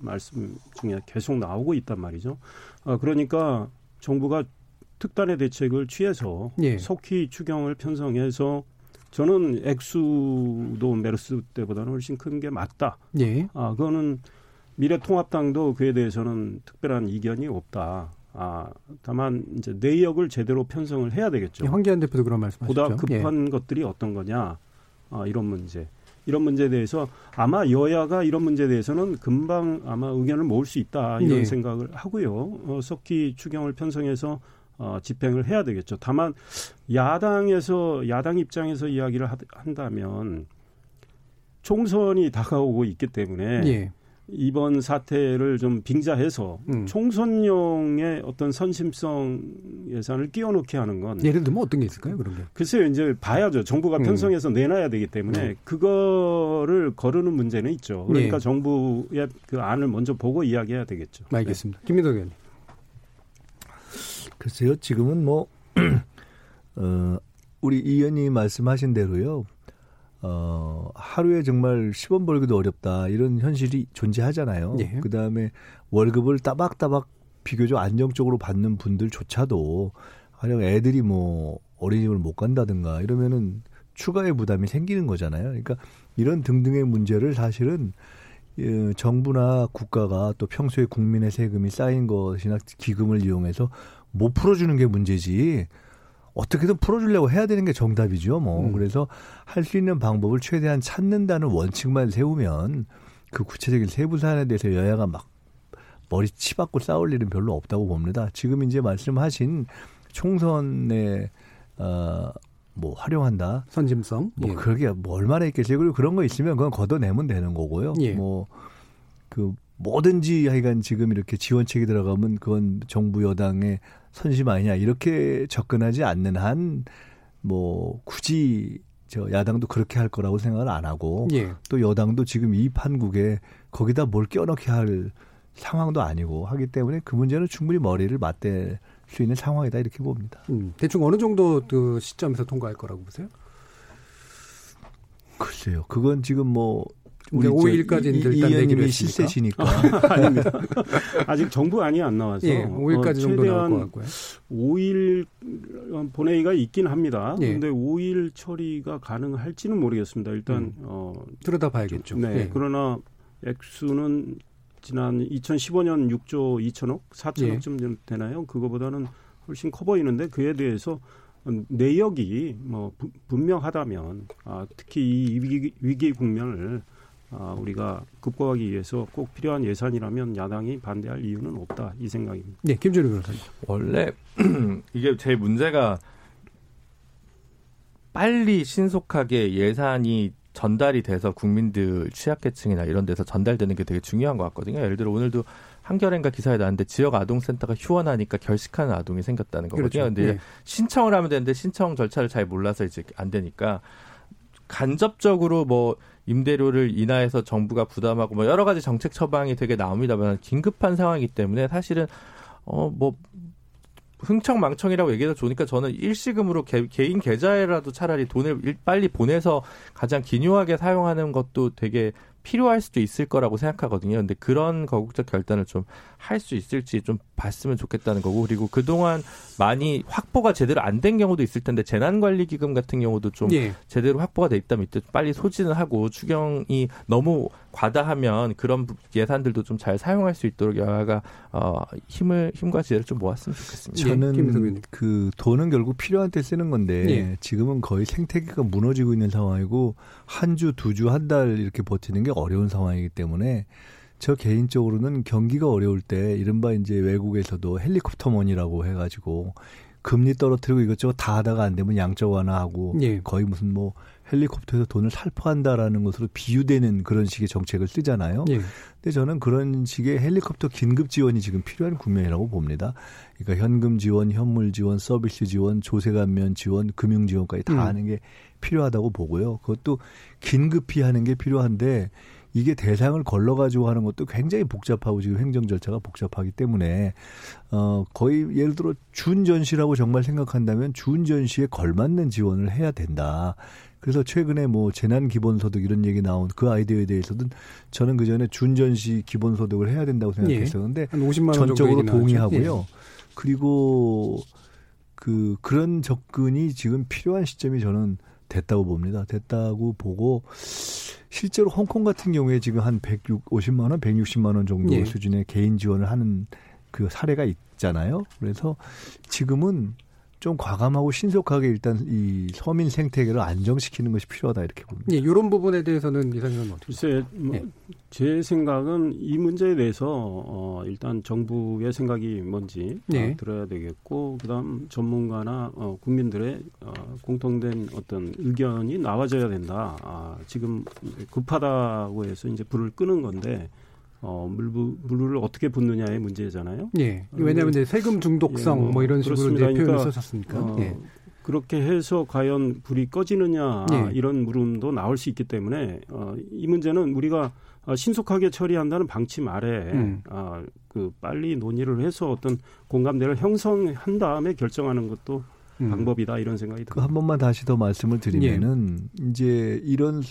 Speaker 5: 말씀 중에 계속 나오고 있단 말이죠. 어, 그러니까 정부가 특단의 대책을 취해서
Speaker 2: 예.
Speaker 5: 속히 추경을 편성해서 저는 액수도 메르스 때보다는 훨씬 큰 게 맞다.
Speaker 2: 예.
Speaker 5: 아, 그거는 미래통합당도 그에 대해서는 특별한 이견이 없다. 아, 다만 이제 내역을 제대로 편성을 해야 되겠죠.
Speaker 2: 황기안 대표도 그런 말씀하셨죠.
Speaker 5: 보다 급한 것들이 어떤 거냐 아, 이런 문제 이런 문제에 대해서 아마 여야가 이런 문제에 대해서는 금방 아마 의견을 모을 수 있다 이런
Speaker 2: 예.
Speaker 5: 생각을 하고요 어, 속히 추경을 편성해서 어, 집행을 해야 되겠죠 다만 야당에서 야당 입장에서 이야기를 하, 한다면 총선이 다가오고 있기 때문에
Speaker 2: 예.
Speaker 5: 이번 사태를 좀 빙자해서
Speaker 2: 음.
Speaker 5: 총선용의 어떤 선심성 예산을 끼워넣게 하는 건
Speaker 2: 예를 들면 어떤 게 있을까요? 그런 게.
Speaker 5: 글쎄요, 이제 봐야죠. 정부가
Speaker 2: 음.
Speaker 5: 편성해서 내놔야 되기 때문에
Speaker 2: 네.
Speaker 5: 그거를 거르는 문제는 있죠. 그러니까
Speaker 2: 네.
Speaker 5: 정부의 그 안을 먼저 보고 이야기해야 되겠죠.
Speaker 2: 알겠습니다. 김민석 의원님.
Speaker 4: 글쎄요, 지금은 뭐, 어, 우리 이 의원님이 말씀하신 대로요, 어, 하루에 정말 10원 벌기도 어렵다, 이런 현실이 존재하잖아요.
Speaker 2: 예.
Speaker 4: 그 다음에 월급을 따박따박 비교적 안정적으로 받는 분들조차도, 가령 애들이 뭐, 어린이집을 못 간다든가, 이러면은 추가의 부담이 생기는 거잖아요. 그러니까 이런 등등의 문제를 사실은 예, 정부나 국가가 또 평소에 국민의 세금이 쌓인 것이나 기금을 이용해서 못 풀어주는 게 문제지 어떻게든 풀어주려고 해야 되는 게 정답이죠. 뭐
Speaker 2: 음.
Speaker 4: 그래서 할 수 있는 방법을 최대한 찾는다는 원칙만 세우면 그 구체적인 세부 사안에 대해서 여야가 막 머리 치받고 싸울 일은 별로 없다고 봅니다. 지금 이제 말씀하신 총선에 어, 뭐 활용한다.
Speaker 2: 선심성.
Speaker 4: 뭐
Speaker 2: 예.
Speaker 4: 그게 뭐 얼마나 있겠어요. 그리고 그런 거 있으면 그건 걷어내면 되는 거고요.
Speaker 2: 예.
Speaker 4: 뭐그 뭐든지 하여간 지금 이렇게 지원책이 들어가면 그건 정부 여당의 선심 아니냐 이렇게 접근하지 않는 한 뭐 굳이 저 야당도 그렇게 할 거라고 생각을 안 하고
Speaker 2: 예.
Speaker 4: 또 여당도 지금 이 판국에 거기다 뭘 껴넣게 할 상황도 아니고 하기 때문에 그 문제는 충분히 머리를 맞댈 수 있는 상황이다 이렇게 봅니다.
Speaker 2: 음, 대충 어느 정도 그 시점에서 통과할 거라고 보세요?
Speaker 4: 글쎄요. 그건 지금 뭐 저
Speaker 2: 5일까지는
Speaker 4: 이-
Speaker 2: 일단
Speaker 4: 이
Speaker 2: 내기로
Speaker 4: 의원님이
Speaker 2: 했으니까.
Speaker 4: 실세시니까
Speaker 5: 아닙니다. 아직 정부 안이 안 나와서
Speaker 2: 예, 5일까지
Speaker 5: 어,
Speaker 2: 정도 나올 것
Speaker 5: 최대한
Speaker 2: 같고요.
Speaker 5: 5일 본회의가 있긴 합니다.
Speaker 2: 예.
Speaker 5: 그런데 5일 처리가 가능할지는 모르겠습니다. 일단
Speaker 2: 음.
Speaker 5: 어,
Speaker 2: 들여다봐야겠죠.
Speaker 5: 네.
Speaker 2: 예.
Speaker 5: 그러나 액수는 지난 2015년 6조 2천억, 4천억쯤 되나요? 그거보다는 훨씬 커 보이는데 그에 대해서 내역이 뭐 부- 분명하다면 아, 특히 이 위기, 위기 국면을 아, 우리가 극복하기 위해서 꼭 필요한 예산이라면 야당이 반대할 이유는 없다 이 생각입니다.
Speaker 2: 네, 김준우 변호사님.
Speaker 6: 원래 이게 제일 문제가 빨리 신속하게 예산이 전달이 돼서 국민들 취약계층이나 이런 데서 전달되는 게 되게 중요한 것 같거든요. 예를 들어 오늘도 한겨레인가 기사에 나왔는데 지역 아동센터가 휴원하니까 결식하는 아동이 생겼다는 거거든요.
Speaker 2: 그렇죠.
Speaker 6: 근데
Speaker 2: 네.
Speaker 6: 신청을 하면 되는데 신청 절차를 잘 몰라서 이제 안 되니까 간접적으로 뭐 임대료를 인하해서 정부가 부담하고 뭐 여러 가지 정책 처방이 되게 나옵니다만 긴급한 상황이기 때문에 사실은 어뭐 흥청망청이라고 얘기해서 좋으니까 저는 일시금으로 개, 인 계좌에라도 차라리 돈을 일- 빨리 보내서 가장 기묘하게 사용하는 것도 되게 필요할 수도 있을 거라고 생각하거든요. 근데 그런 거국적 결단을 좀할 수 있을지 좀 봤으면 좋겠다는 거고 그리고 그동안 많이 확보가 제대로 안 된 경우도 있을 텐데 재난관리기금 같은 경우도 좀
Speaker 2: 예.
Speaker 6: 제대로 확보가 돼 있다면 이때 빨리 소진을 하고 추경이 너무 과다하면 그런 부- 예산들도 좀 잘 사용할 수 있도록 여야가 어, 힘을 힘과 지혜를 좀 모았으면 좋겠습니다.
Speaker 2: 예,
Speaker 4: 저는
Speaker 2: 의원님.
Speaker 4: 그 돈은 결국 필요한 때 쓰는 건데
Speaker 2: 예.
Speaker 4: 지금은 거의 생태계가 무너지고 있는 상황이고 한 주, 두 주, 한 달 이렇게 버티는 게 어려운 상황이기 때문에 저 개인적으로는 경기가 어려울 때 이른바 이제 외국에서도 헬리콥터먼이라고 해가지고 금리 떨어뜨리고 이것저것 다 하다가 안 되면 양적 완화하고
Speaker 2: 예.
Speaker 4: 거의 무슨 뭐 헬리콥터에서 돈을 살포한다라는 것으로 비유되는 그런 식의 정책을 쓰잖아요.
Speaker 2: 예.
Speaker 4: 근데 저는 그런 식의 헬리콥터 긴급 지원이 지금 필요한 국면이라고 봅니다. 그러니까 현금 지원, 현물 지원, 서비스 지원, 조세 감면 지원, 금융 지원까지 다
Speaker 2: 음.
Speaker 4: 하는 게 필요하다고 보고요. 그것도 긴급히 하는 게 필요한데 이게 대상을 걸러 가지고 하는 것도 굉장히 복잡하고 지금 행정 절차가 복잡하기 때문에 어 거의 예를 들어 준전시라고 정말 생각한다면 준전시에 걸맞는 지원을 해야 된다. 그래서 최근에 뭐 재난 기본소득 이런 얘기 나온 그 아이디어에 대해서는 저는 그 전에 준전시 기본소득을 해야 된다고 생각했었는데
Speaker 2: 한 50만 원 정도
Speaker 4: 전적으로. 동의하고요. 그리고 그 그런 접근이 지금 필요한 시점이 저는 됐다고 봅니다. 됐다고 보고 실제로 홍콩 같은 경우에 지금 한 150만 원, 160만 원 정도
Speaker 2: 예.
Speaker 4: 수준의 개인 지원을 하는 그 사례가 있잖아요. 그래서 지금은 좀 과감하고 신속하게 일단 이 서민 생태계를 안정시키는 것이 필요하다 이렇게 봅니다.
Speaker 2: 예, 이런 부분에 대해서는 이사님은 어떻게
Speaker 5: 글쎄, 뭐,
Speaker 2: 네.
Speaker 5: 제 생각은 이 문제에 대해서 어, 일단 정부의 생각이 뭔지
Speaker 2: 네.
Speaker 5: 어, 들어야 되겠고, 그다음 전문가나 어, 국민들의 어, 공통된 어떤 의견이 나와줘야 된다. 아, 지금 급하다고 해서 이제 불을 끄는 건데 어, 물, 물을 어떻게 붓느냐의 문제잖아요.
Speaker 2: 예. 왜냐하면 이제 세금 중독성
Speaker 5: 예, 뭐
Speaker 2: 뭐 이런 식으로 이제. 표현을
Speaker 5: 그러니까,
Speaker 2: 썼었으니까.
Speaker 5: 어,
Speaker 2: 예.
Speaker 5: 그렇게 해서 과연 불이 꺼지느냐
Speaker 2: 예.
Speaker 5: 이런 물음도 나올 수 있기 때문에 어, 이 문제는 우리가 어, 신속하게 처리한다는 방침 아래
Speaker 2: 음.
Speaker 5: 아, 그 빨리 논의를 해서 어떤 공감대를 형성한 다음에 결정하는 것도
Speaker 2: 음.
Speaker 5: 방법이다 이런 생각이
Speaker 4: 그
Speaker 5: 듭니다.
Speaker 4: 한 번만 다시 더 말씀을 드리면은
Speaker 2: 예.
Speaker 4: 이제 이런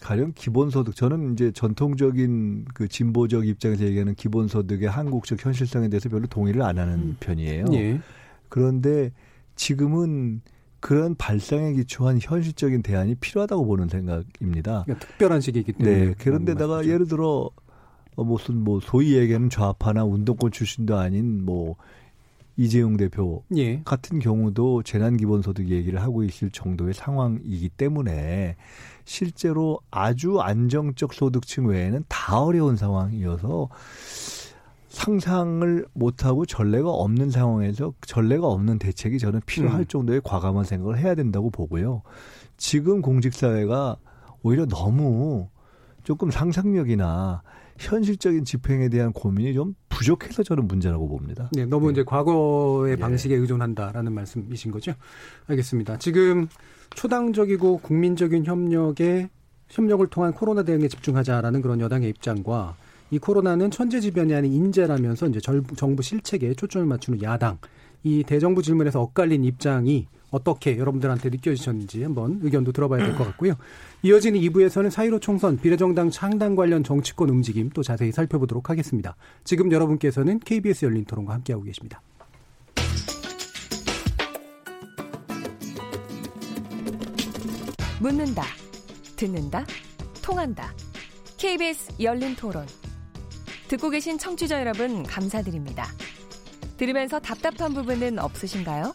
Speaker 4: 가령 기본소득 저는 이제 전통적인 그 진보적 입장에서 얘기하는 기본소득의 한국적 현실성에 대해서 별로 동의를 안 하는
Speaker 2: 음.
Speaker 4: 편이에요.
Speaker 2: 예.
Speaker 4: 그런데 지금은 그런 발상에 기초한 현실적인 대안이 필요하다고 보는 생각입니다.
Speaker 2: 그러니까 특별한 시기이기 때문에.
Speaker 4: 네. 그런데다가
Speaker 2: 말씀이죠.
Speaker 4: 예를 들어 어, 무슨 뭐 소위 얘기하는 좌파나 운동권 출신도 아닌 뭐 이재용 대표
Speaker 2: 예.
Speaker 4: 같은 경우도 재난기본소득 얘기를 하고 있을 정도의 상황이기 때문에 실제로 아주 안정적 소득층 외에는 다 어려운 상황이어서 상상을 못하고 전례가 없는 상황에서 전례가 없는 대책이 저는 필요할
Speaker 2: 음.
Speaker 4: 정도의 과감한 생각을 해야 된다고 보고요. 지금 공직사회가 오히려 너무 조금 상상력이나 현실적인 집행에 대한 고민이 좀 부족해서 저는 문제라고 봅니다.
Speaker 2: 네, 너무 이제 과거의
Speaker 4: 예.
Speaker 2: 방식에 의존한다라는 말씀이신 거죠? 알겠습니다. 지금 초당적이고 국민적인 협력에 협력을 통한 코로나 대응에 집중하자라는 그런 여당의 입장과 이 코로나는 천재지변이 아닌 인재라면서 이제 절- 정부 실책에 초점을 맞추는 야당 이 대정부 질문에서 엇갈린 입장이 어떻게 여러분들한테 느껴지셨는지 한번 의견도 들어봐야 될 것 같고요. 이어지는 2부에서는 4.15 총선 비례정당 창당 관련 정치권 움직임 또 자세히 살펴보도록 하겠습니다. 지금 여러분께서는 KBS 열린 토론과 함께하고 계십니다.
Speaker 3: 묻는다, 듣는다, 통한다. KBS 열린 토론. 듣고 계신 청취자 여러분, 감사드립니다. 들으면서 답답한 부분은 없으신가요?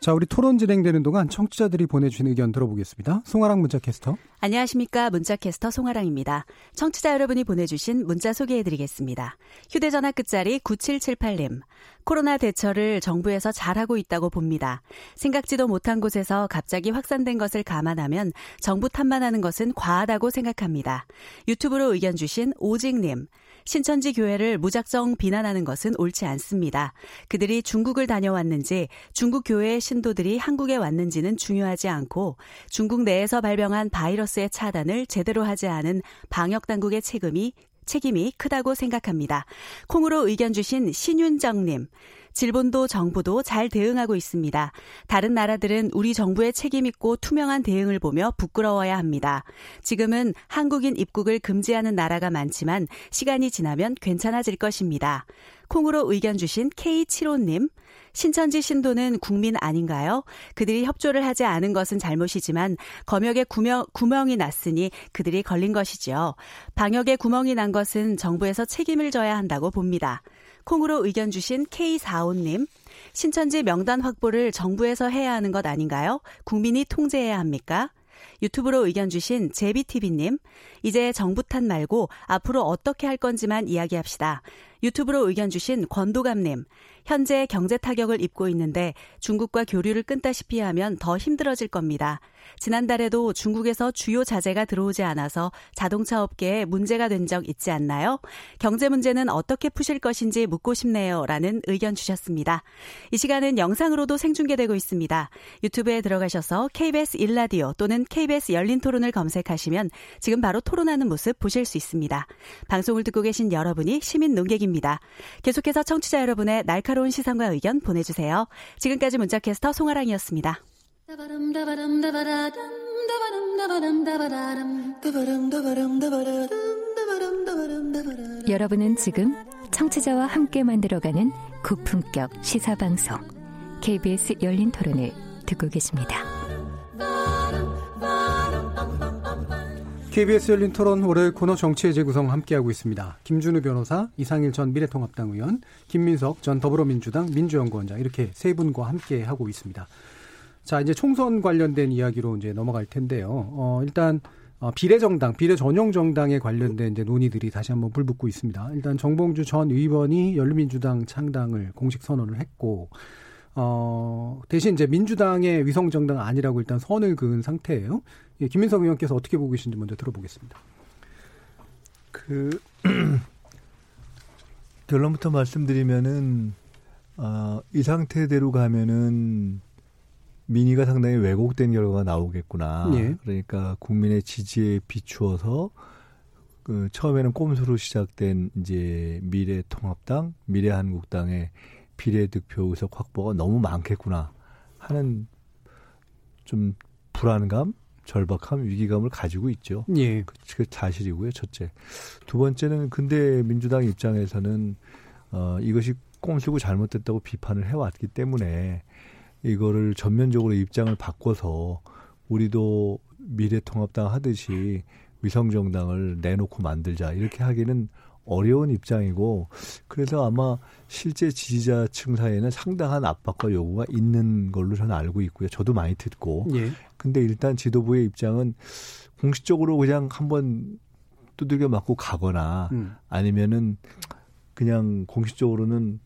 Speaker 2: 자, 우리 토론 진행되는 동안 청취자들이 보내주신 의견 들어보겠습니다. 송아랑 문자캐스터.
Speaker 7: 안녕하십니까. 문자캐스터 송아랑입니다. 청취자 여러분이 보내주신 문자 소개해드리겠습니다. 휴대전화 끝자리 9778님. 코로나 대처를 정부에서 잘하고 있다고 봅니다. 생각지도 못한 곳에서 갑자기 확산된 것을 감안하면 정부 탓만 하는 것은 과하다고 생각합니다. 유튜브로 의견 주신 오직님. 신천지 교회를 무작정 비난하는 것은 옳지 않습니다. 그들이 중국을 다녀왔는지 중국 교회의 신도들이 한국에 왔는지는 중요하지 않고 중국 내에서 발병한 바이러스의 차단을 제대로 하지 않은 방역 당국의 책임이 책임이 크다고 생각합니다. 콩으로 의견 주신 신윤정님. 질본도 정부도 잘 대응하고 있습니다. 다른 나라들은 우리 정부의 책임있고 투명한 대응을 보며 부끄러워야 합니다. 지금은 한국인 입국을 금지하는 나라가 많지만 시간이 지나면 괜찮아질 것입니다. 콩으로 의견 주신 K75님. 신천지 신도는 국민 아닌가요? 그들이 협조를 하지 않은 것은 잘못이지만 검역에 구명, 구멍이 났으니 그들이 걸린 것이지요. 방역에 구멍이 난 것은 정부에서 책임을 져야 한다고 봅니다. 콩으로 의견 주신 K45님. 신천지 명단 확보를 정부에서 해야 하는 것 아닌가요? 국민이 통제해야 합니까? 유튜브로 의견 주신 제비TV님, 이제 정부 탓 말고 앞으로 어떻게 할 건지만 이야기합시다. 유튜브로 의견 주신 권도감님, 현재 경제 타격을 입고 있는데 중국과 교류를 끊다시피 하면 더 힘들어질 겁니다. 지난달에도 중국에서 주요 자재가 들어오지 않아서 자동차 업계에 문제가 된 적 있지 않나요? 경제 문제는 어떻게 푸실 것인지 묻고 싶네요. 라는 의견 주셨습니다. 이 시간은 영상으로도 생중계되고 있습니다. 유튜브에 들어가셔서 KBS 일라디오 또는 KBS 열린 토론을 검색하시면 지금 바로 토론하는 모습 보실 수 있습니다. 방송을 듣고 계신 여러분이 시민 농객입니다. 계속해서 청취자 여러분의 날카로운 시선과 의견 보내주세요. 지금까지 문자캐스터 송아랑이었습니다.
Speaker 8: 여러분은 지금 청취자와 함께 만들어가는 고품격 시사방송 KBS 열린 토론을 듣고 계십니다.
Speaker 2: KBS 열린 토론 월요일 코너 정치의 재구성 함께하고 있습니다. 김준우 변호사, 이상일 전 미래통합당 의원, 김민석 전 더불어민주당 민주연구원장 이렇게 세 분과 함께하고 있습니다. 자, 이제 총선 관련된 이야기로 이제 넘어갈 텐데요. 어, 일단 어, 비례정당, 비례 전용 정당에 관련된 이제 논의들이 다시 한번 불붙고 있습니다. 일단 정봉주 전 의원이 열린민주당 창당을 공식 선언을 했고, 어, 대신 이제 민주당의 위성정당 아니라고 일단 선을 그은 상태예요. 예, 김민석 의원께서 어떻게 보고 계신지 먼저 들어보겠습니다.
Speaker 4: 그, 결론부터 말씀드리면은, 어, 이 상태대로 가면은 민의가 상당히 왜곡된 결과가 나오겠구나. 예. 그러니까 국민의 지지에 비추어서 그 처음에는 꼼수로 시작된 이제 미래통합당, 미래한국당의 비례득표 의석 확보가 너무 많겠구나 하는 좀 불안감, 절박함, 위기감을 가지고 있죠. 예. 그, 그 사실이고요. 첫째. 두 번째는 근데 민주당 입장에서는 어 이것이 꼼수고 잘못됐다고 비판을 해왔기 때문에 이거를 전면적으로 입장을 바꿔서 우리도 미래통합당 하듯이 위성정당을 내놓고 만들자 이렇게 하기는 어려운 입장이고 그래서 아마 실제 지지자층 사이에는 상당한 압박과 요구가 있는 걸로 저는 알고 있고요. 저도 많이 듣고. 예. 근데 일단 지도부의 입장은 공식적으로 그냥 한번 두들겨 맞고 가거나 음. 아니면은 그냥 공식적으로는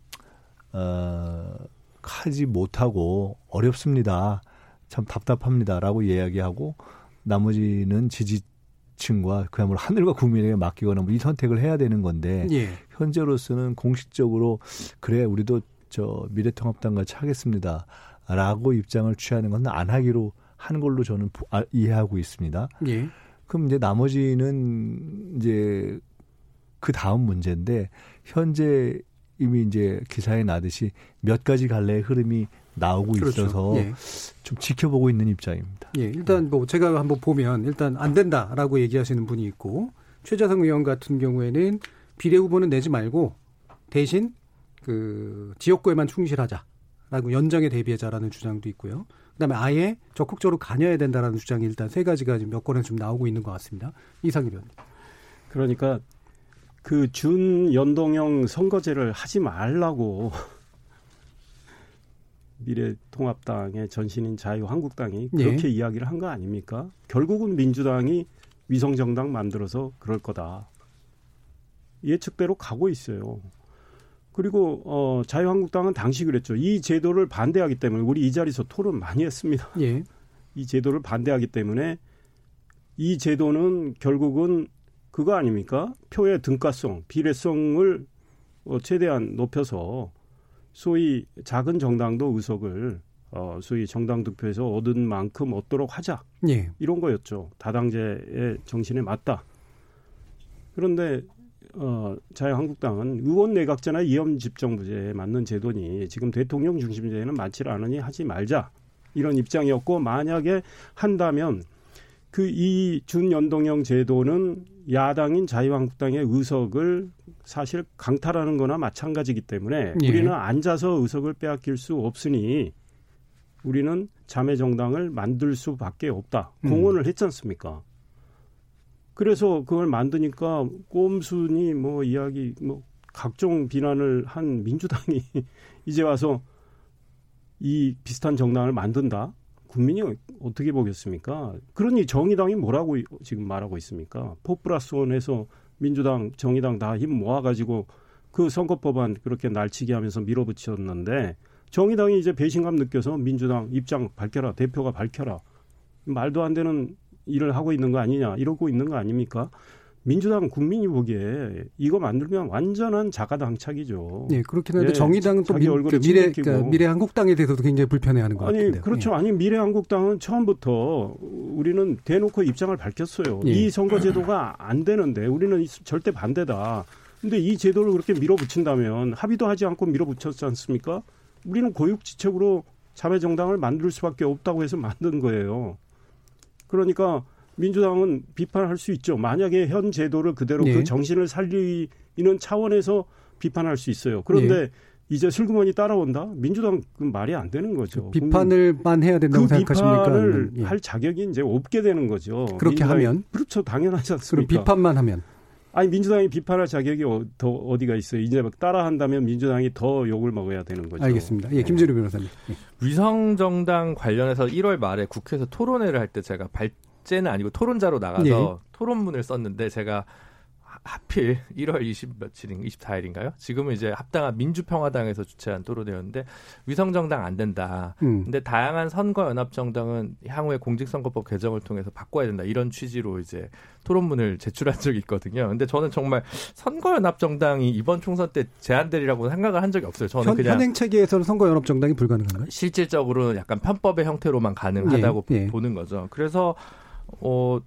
Speaker 4: 어 하지 못하고 어렵습니다. 참 답답합니다라고 이야기하고 나머지는 지지 층과 그야말로 하늘과 국민에게 맡기거나 뭐 이 선택을 해야 되는 건데 예. 현재로서는 공식적으로 그래 우리도 저 미래통합당 같이 하겠습니다라고 입장을 취하는 것은 안 하기로 하는 걸로 저는 아, 이해하고 있습니다. 예. 그럼 이제 나머지는 이제 그 다음 문제인데 현재 이미 이제 기사에 나듯이 몇 가지 갈래의 흐름이 나오고 그렇죠. 있어서 예. 좀 지켜보고 있는 입장입니다.
Speaker 2: 예, 일단 뭐 제가 한번 보면 일단 안 된다라고 얘기하시는 분이 있고 최재성 의원 같은 경우에는 비례 후보는 내지 말고 대신 그 지역구에만 충실하자. 라고 연정에 대비하자라는 주장도 있고요. 그다음에 아예 적극적으로 가녀야 된다라는 주장이 일단 세 가지가 지금 몇 건에서 좀 나오고 있는 것 같습니다. 이상일 의원.
Speaker 5: 그러니까 그 준연동형 선거제를 하지 말라고 미래통합당의 전신인 자유한국당이 그렇게 예. 이야기를 한 거 아닙니까? 결국은 민주당이 위성정당 만들어서 그럴 거다. 예측대로 가고 있어요. 그리고 어 자유한국당은 당시 그랬죠. 이 제도를 반대하기 때문에 우리 이 자리에서 토론 많이 했습니다. 예. 이 제도를 반대하기 때문에 이 제도는 결국은 그거 아닙니까? 표의 등가성, 비례성을 어 최대한 높여서 소위 작은 정당도 의석을 어 소위 정당 득표에서 얻은 만큼 얻도록 하자. 예. 이런 거였죠. 다당제의 정신에 맞다. 그런데 어, 자유한국당은 의원 내각제나 이념 집정부제에 맞는 제도니 지금 대통령 중심제는 맞지 않으니 하지 말자 이런 입장이었고 만약에 한다면 그 이 준연동형 제도는 야당인 자유한국당의 의석을 사실 강탈하는 거나 마찬가지이기 때문에 예. 우리는 앉아서 의석을 빼앗길 수 없으니 우리는 자매 정당을 만들 수밖에 없다. 음. 공언을 했지 않습니까? 그래서 그걸 만드니까 꼼순이 뭐 이야기 뭐 각종 비난을 한 민주당이 이제 와서 이 비슷한 정당을 만든다. 국민이 어떻게 보겠습니까? 그러니 정의당이 뭐라고 지금 말하고 있습니까? 포 플러스 원에서 민주당, 정의당 다 힘 모아가지고 그 선거법안 그렇게 날치기 하면서 밀어붙였는데 정의당이 이제 배신감 느껴서 민주당 입장 밝혀라, 대표가 밝혀라. 말도 안 되는 일을 하고 있는 거 아니냐 이러고 있는 거 아닙니까? 민주당 국민이 보기에 이거 만들면 완전한 자가당착이죠.
Speaker 2: 네, 그렇긴 한데 예, 정의당은 또 미, 그 미래 그러니까 미래 한국당에 대해서도 굉장히 불편해하는 것
Speaker 5: 아니,
Speaker 2: 같은데요.
Speaker 5: 그렇죠. 예. 아니 미래 한국당은 처음부터 우리는 대놓고 입장을 밝혔어요. 예. 이 선거제도가 안 되는데 우리는 절대 반대다. 근데 이 제도를 그렇게 밀어붙인다면 합의도 하지 않고 밀어붙였지 않습니까? 우리는 고육지책으로 자매정당을 만들 수밖에 없다고 해서 만든 거예요. 그러니까 민주당은 비판할 수 있죠. 만약에 현 제도를 그대로 그 네. 그 정신을 살리는 차원에서 비판할 수 있어요. 그런데 네. 이제 슬그머니 따라온다? 민주당 그 말이 안 되는 거죠.
Speaker 2: 비판을만 해야 된다고 그 생각하십니까?
Speaker 5: 비판을 예. 할 자격이 이제 없게 되는 거죠.
Speaker 2: 그렇게 하면
Speaker 5: 그렇죠. 당연하지 않습니까?
Speaker 2: 그럼 비판만 하면
Speaker 5: 아니 민주당이 비판할 자격이 어, 더 어디가 있어요? 이제 막 따라한다면 민주당이 더 욕을 먹어야 되는 거죠.
Speaker 2: 알겠습니다. 예, 김재료 변호사님. 예.
Speaker 6: 위성 정당 관련해서 1월 말에 국회에서 토론회를 할 때 제가 발 제는 아니고 토론자로 나가서 예. 토론문을 썼는데 제가 하필 1월 20 며칠인 24일인가요? 지금은 이제 합당한 민주평화당에서 주최한 토론회였는데 위성정당 안 된다. 음. 근데 다양한 선거연합정당은 향후에 공직선거법 개정을 통해서 바꿔야 된다. 이런 취지로 이제 토론문을 제출한 적이 있거든요. 근데 저는 정말 선거연합정당이 이번 총선 때 제한되리라고 생각을 한 적이 없어요. 저는
Speaker 2: 현,
Speaker 6: 그냥
Speaker 2: 현행 체계에서는 선거연합정당이 불가능한가요?
Speaker 6: 실질적으로는 약간 편법의 형태로만 가능하다고 예, 예. 보는 거죠. 그래서 어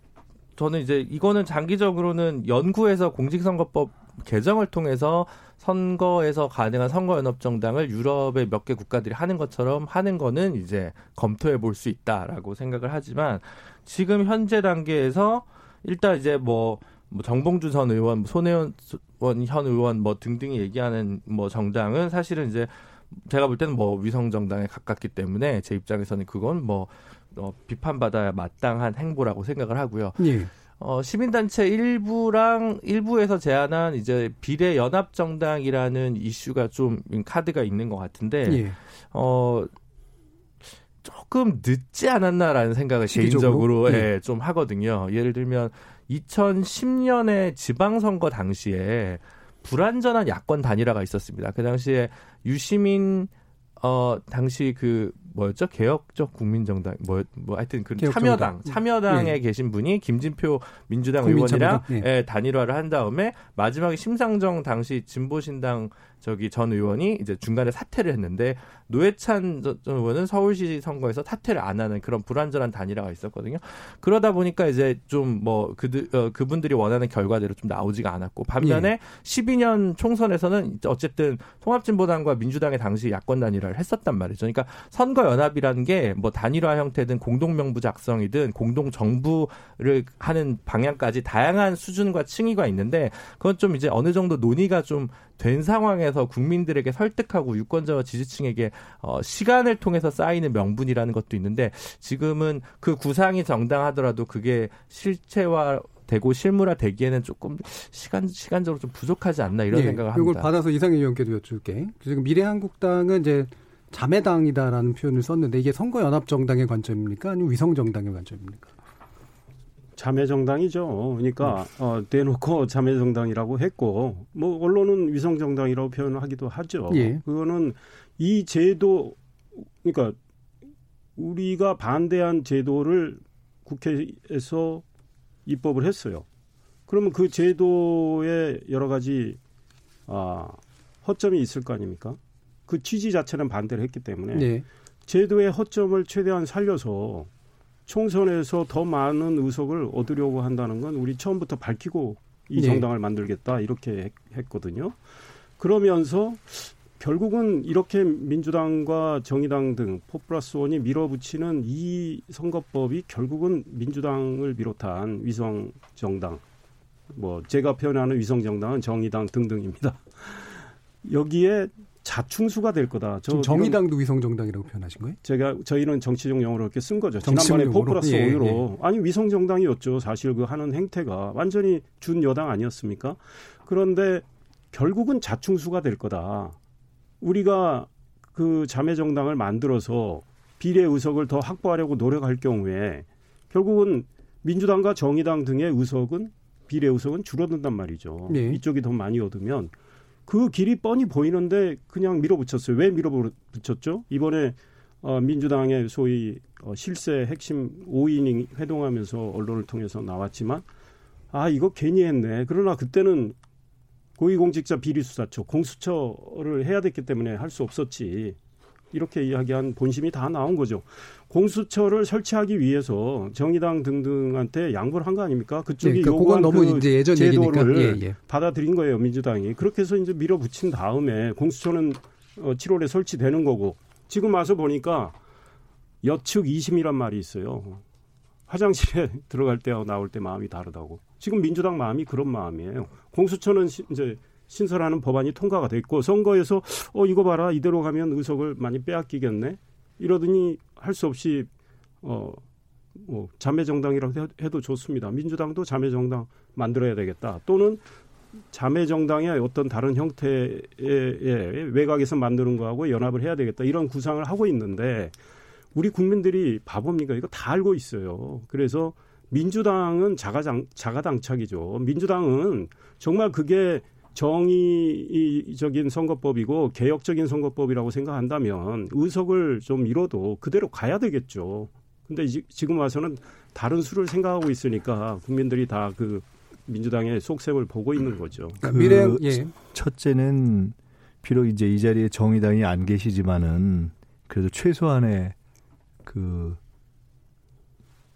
Speaker 6: 저는 이제 이거는 장기적으로는 연구에서 공직선거법 개정을 통해서 선거에서 가능한 선거연합정당을 유럽의 몇 개 국가들이 하는 것처럼 하는 거는 이제 검토해 볼 수 있다라고 생각을 하지만 지금 현재 단계에서 일단 이제 뭐, 뭐 정봉주 전 의원, 손혜원 현 의원 뭐 등등이 얘기하는 뭐 정당은 사실은 이제 제가 볼 때는 뭐 위성 정당에 가깝기 때문에 제 입장에서는 그건 뭐 어, 비판받아야 마땅한 행보라고 생각을 하고요. 예. 어, 시민단체 일부랑 일부에서 제안한 이제 비례 연합 정당이라는 이슈가 좀 카드가 있는 것 같은데 예. 어 조금 늦지 않았나라는 생각을 개인적으로 예. 예, 좀 하거든요. 예를 들면 2010년에 지방선거 당시에 불완전한 야권 단일화가 있었습니다. 그 당시에 유시민 어 당시 그 뭐였죠? 개혁적 국민정당 뭐, 뭐 하여튼 그 참여당 참여당에 예. 계신 분이 김진표 민주당 의원이랑 예. 예, 단일화를 한 다음에 마지막에 심상정 당시 진보신당 저기 전 의원이 이제 중간에 사퇴를 했는데 노회찬 전 의원은 서울시 선거에서 사퇴를 안 하는 그런 불완전한 단일화가 있었거든요. 그러다 보니까 이제 좀 뭐 그들 어, 그분들이 원하는 결과대로 좀 나오지가 않았고 반면에 예. 12년 총선에서는 어쨌든 통합진보당과 민주당의 당시 야권 단일화 단일화를 했었단 말이죠. 그러니까 선거 연합이라는 게 뭐 단일화 형태든 공동 명부 작성이든 공동 정부를 하는 방향까지 다양한 수준과 층위가 있는데 그건 좀 이제 어느 정도 논의가 좀 된 상황에서 국민들에게 설득하고 유권자와 지지층에게 어 시간을 통해서 쌓이는 명분이라는 것도 있는데 지금은 그 구상이 정당하더라도 그게 실체화 되고 실무화 되기에는 조금 시간 시간적으로 좀 부족하지 않나 이런
Speaker 2: 예,
Speaker 6: 생각을 합니다.
Speaker 2: 이걸 받아서 이상희 의원께도 여쭐게. 지금 미래한국당은 이제 자매당이다라는 표현을 썼는데 이게 선거 연합 정당의 관점입니까? 아니면 위성 정당의 관점입니까?
Speaker 5: 자매 정당이죠. 그러니까 어, 대놓고 자매 정당이라고 했고 뭐 언론은 위성 정당이라고 표현하기도 하죠.
Speaker 2: 예.
Speaker 5: 그거는 이 제도 그러니까 우리가 반대한 제도를 국회에서 입법을 했어요. 그러면 그 제도에 여러 가지 아, 허점이 있을 거 아닙니까? 그 취지 자체는 반대를 했기 때문에
Speaker 2: 네.
Speaker 5: 제도의 허점을 최대한 살려서 총선에서 더 많은 의석을 얻으려고 한다는 건 우리 처음부터 밝히고 이
Speaker 2: 네.
Speaker 5: 정당을 만들겠다 이렇게 했- 했거든요. 그러면서 결국은 이렇게 민주당과 정의당 등 포플러스 원이 밀어붙이는 이 선거법이 결국은 민주당을 비롯한 위성 정당, 뭐 제가 표현하는 위성 정당은 정의당 등등입니다. 여기에 자충수가 될 거다. 저
Speaker 2: 정의당도 위성 정당이라고 표현하신 거예요?
Speaker 5: 제가 저희는 정치적 용어로 이렇게 쓴 거죠. 지난번에
Speaker 2: 용어로?
Speaker 5: 포플러스
Speaker 2: 예,
Speaker 5: 원으로 아니 위성 정당이었죠. 사실 그 하는 행태가 완전히 준 여당 아니었습니까? 그런데 결국은 자충수가 될 거다. 우리가 그 자매 정당을 만들어서 비례 의석을 더 확보하려고 노력할 경우에 결국은 민주당과 정의당 등의 의석은 비례 의석은 줄어든단 말이죠.
Speaker 2: 네.
Speaker 5: 이쪽이 더 많이 얻으면 그 길이 뻔히 보이는데 그냥 밀어붙였어요. 왜 밀어붙였죠? 이번에 어, 민주당의 소위 어, 실세 핵심 5인이 회동하면서 언론을 통해서 나왔지만 아 이거 괜히 했네. 그러나 그때는 고위공직자 비리수사처 공수처를 해야 됐기 때문에 할 수 없었지. 이렇게 이야기한 본심이 다 나온 거죠. 공수처를 설치하기 위해서 정의당 등등한테 양보를 한 거 아닙니까? 그쪽이
Speaker 2: 예, 그러니까
Speaker 5: 요구한
Speaker 2: 그건 너무
Speaker 5: 그
Speaker 2: 이제 예전.
Speaker 5: 제도를
Speaker 2: 예, 예.
Speaker 5: 받아들인 거예요 민주당이 그렇게 해서 이제 밀어붙인 다음에 공수처는 어, 7월에 설치되는 거고 지금 와서 보니까 여측 2심이란 말이 있어요 화장실에 들어갈 때와 나올 때 마음이 다르다고 지금 민주당 마음이 그런 마음이에요 공수처는 시- 이제 신설하는 법안이 통과가 됐고 선거에서 어 이거 봐라 이대로 가면 의석을 많이 빼앗기겠네 이러더니 할 수 없이 어 뭐 자매 정당이라고 해- 해도 좋습니다. 민주당도 자매 정당 만들어야 되겠다. 또는 자매 정당의 어떤 다른 형태의 의 외곽에서 만드는 거하고 연합을 해야 되겠다. 이런 구상을 하고 있는데 우리 국민들이 바보입니까? 이거 다 알고 있어요. 그래서 민주당은 자가장 자가당착이죠. 민주당은 정말 그게 정의적인 선거법이고 개혁적인 선거법이라고 생각한다면 의석을 좀 잃어도 그대로 가야 되겠죠. 근데 이- 지금 와서는 다른 수를 생각하고 있으니까 국민들이 다 그 민주당의 속셈을 보고 있는 거죠.
Speaker 2: 그러니까
Speaker 4: 그
Speaker 2: 미래 예.
Speaker 4: 첫째는 비록 이제 이 자리에 정의당이 안 계시지만은 그래도 최소한의 그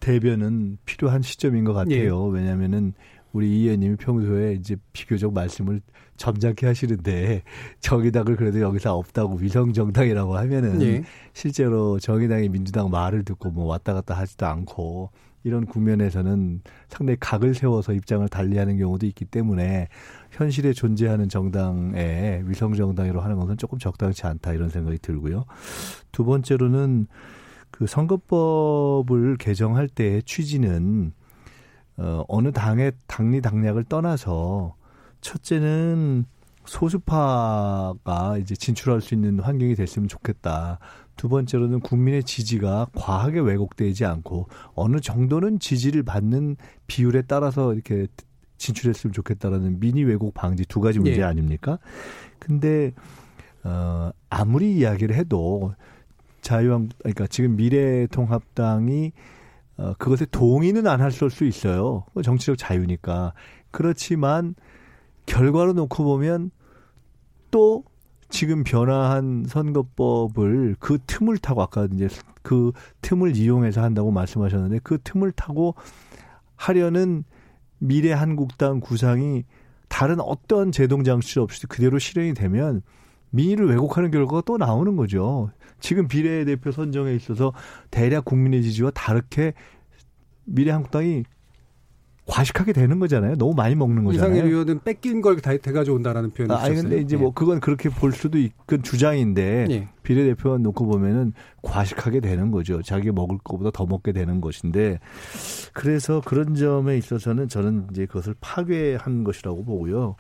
Speaker 4: 대변은 필요한 시점인 것 같아요. 왜냐하면은 우리 이 의원님이 평소에 이제 비교적 말씀을 점잖게 하시는데 정의당을 그래도 여기서 없다고 위성 정당이라고 하면은
Speaker 2: 예.
Speaker 4: 실제로 정의당이 민주당 말을 듣고 뭐 왔다 갔다 하지도 않고 이런 국면에서는 상당히 각을 세워서 입장을 달리하는 경우도 있기 때문에 현실에 존재하는 정당에 위성 정당이라고 하는 것은 조금 적당치 않다 이런 생각이 들고요. 두 번째로는 그 선거법을 개정할 때의 취지는 어, 어느 당의 당리 당략을 떠나서 첫째는 소수파가 이제 진출할 수 있는 환경이 됐으면 좋겠다. 두 번째로는 국민의 지지가 과하게 왜곡되지 않고 어느 정도는 지지를 받는 비율에 따라서 이렇게 진출했으면 좋겠다라는 미니 왜곡 방지 두 가지 문제
Speaker 2: 예.
Speaker 4: 아닙니까? 근데 어 아무리 이야기를 해도 자유한 그러니까 지금 미래통합당이 어 그것에 동의는 안 할 수 있어요. 정치적 자유니까. 그렇지만 결과로 놓고 보면 또 지금 변화한 선거법을 그 틈을 타고 아까 이제 그 틈을 이용해서 한다고 말씀하셨는데 그 틈을 타고 하려는 미래 한국당 구상이 다른 어떤 제동 장치 없이 그대로 실현이 되면 민의를 왜곡하는 결과가 또 나오는 거죠. 지금 비례대표 선정에 있어서 대략 국민의 지지와 다르게 미래한국당이 과식하게 되는 거잖아요. 너무 많이 먹는 거잖아요.
Speaker 2: 이상일 의원은 뺏긴 걸다 돼가져 온다라는 표현을
Speaker 4: 아, 아니 근데 이제 뭐
Speaker 2: 예.
Speaker 4: 그건 그렇게 볼 수도 있건 주장인데
Speaker 2: 예.
Speaker 4: 비례대표 놓고 보면은 과식하게 되는 거죠. 자기가 먹을 것보다 더 먹게 되는 것인데 그래서 그런 점에 있어서는 저는 이제 그것을 파괴한 것이라고 보고요.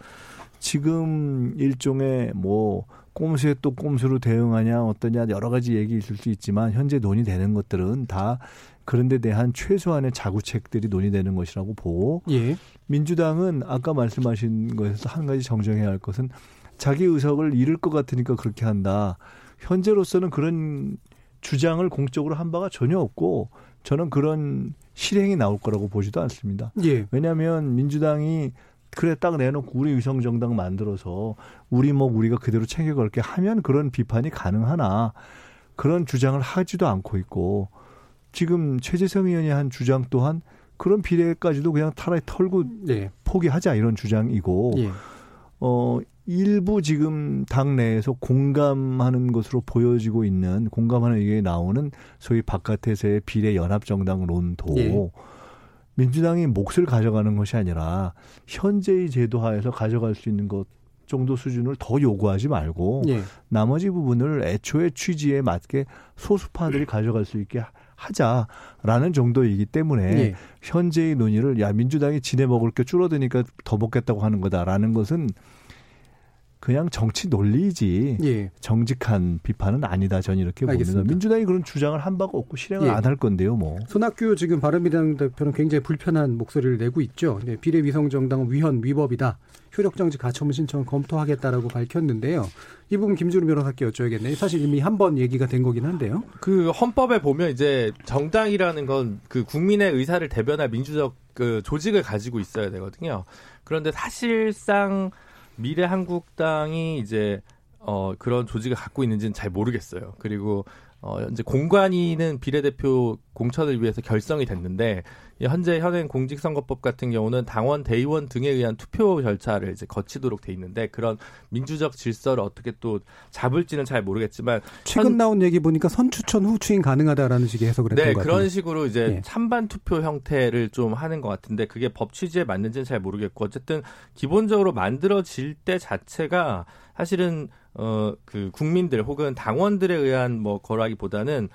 Speaker 4: 지금 일종의 뭐 꼼수에 또 꼼수로 대응하냐 어떠냐 여러 가지 얘기 있을 수 있지만 현재 논의되는 것들은 다 그런 데 대한 최소한의 자구책들이 논의되는 것이라고 보고
Speaker 2: 예.
Speaker 4: 민주당은 아까 말씀하신 것에서 한 가지 정정해야 할 것은 자기 의석을 잃을 것 같으니까 그렇게 한다. 현재로서는 그런 주장을 공적으로 한 바가 전혀 없고 저는 그런 실행이 나올 거라고 보지도 않습니다.
Speaker 2: 예.
Speaker 4: 왜냐하면 민주당이 그래 딱 내놓고 우리 위성 정당 만들어서 우리 뭐 우리가 그대로 챙겨갈게 하면 그런 비판이 가능하나 그런 주장을 하지도 않고 있고 지금 최재성 의원이 한 주장 또한 그런 비례까지도 그냥 타라에 털고
Speaker 2: 예.
Speaker 4: 포기하자 이런 주장이고
Speaker 2: 예.
Speaker 4: 어 일부 지금 당 내에서 공감하는 것으로 보여지고 있는 공감하는 의견이 나오는 소위 바깥에서의 비례 연합 정당론도
Speaker 2: 예.
Speaker 4: 민주당이 몫을 가져가는 것이 아니라 현재의 제도 하에서 가져갈 수 있는 것 정도 수준을 더 요구하지 말고
Speaker 2: 예.
Speaker 4: 나머지 부분을 애초에 취지에 맞게 소수파들이 가져갈 수 있게 하자라는 정도이기 때문에
Speaker 2: 예.
Speaker 4: 현재의 논의를 야 민주당이 지내 먹을 게 줄어드니까 더 먹겠다고 하는 거다라는 것은 그냥 정치 논리이지
Speaker 2: 예.
Speaker 4: 정직한 비판은 아니다. 저는 이렇게
Speaker 2: 알겠습니다.
Speaker 4: 봅니다. 민주당이 그런 주장을 한 바가 없고 실행을
Speaker 2: 예.
Speaker 4: 안할 건데요, 뭐.
Speaker 2: 손학규 지금 바른미래당 대표는 굉장히 불편한 목소리를 내고 있죠. 네, 비례위성정당은 위헌 위법이다. 효력정지 가처분 신청을 검토하겠다라고 밝혔는데요. 이 부분 김준우 변호사께 여쭤야겠네요. 사실 이미 한 번 얘기가 된 거긴 한데요.
Speaker 6: 그 헌법에 보면 이제 정당이라는 건 그 국민의 의사를 대변할 민주적 그 조직을 가지고 있어야 되거든요. 그런데 사실상 미래 한국당이 이제 어 그런 조직을 갖고 있는지는 잘 모르겠어요. 그리고 어 이제 공관위는 비례대표 공천을 위해서 결성이 됐는데 이 현재 현행 공직선거법 같은 경우는 당원 대의원 등에 의한 투표 절차를 이제 거치도록 돼 있는데 그런 민주적 질서를 어떻게 또 잡을지는 잘 모르겠지만
Speaker 2: 최근
Speaker 6: 현-
Speaker 2: 나온 얘기 보니까 선추천 후 추인 가능하다라는 식의 해석을 했던
Speaker 6: 네,
Speaker 2: 것
Speaker 6: 그런. 식으로 이제
Speaker 2: 예.
Speaker 6: 찬반 투표 형태를 좀 하는 것 같은데 그게 법 취지에 맞는지는 잘 모르겠고 어쨌든 기본적으로 만들어질 때 자체가 사실은 어 그 국민들 혹은 당원들에 의한 뭐 거라기보다는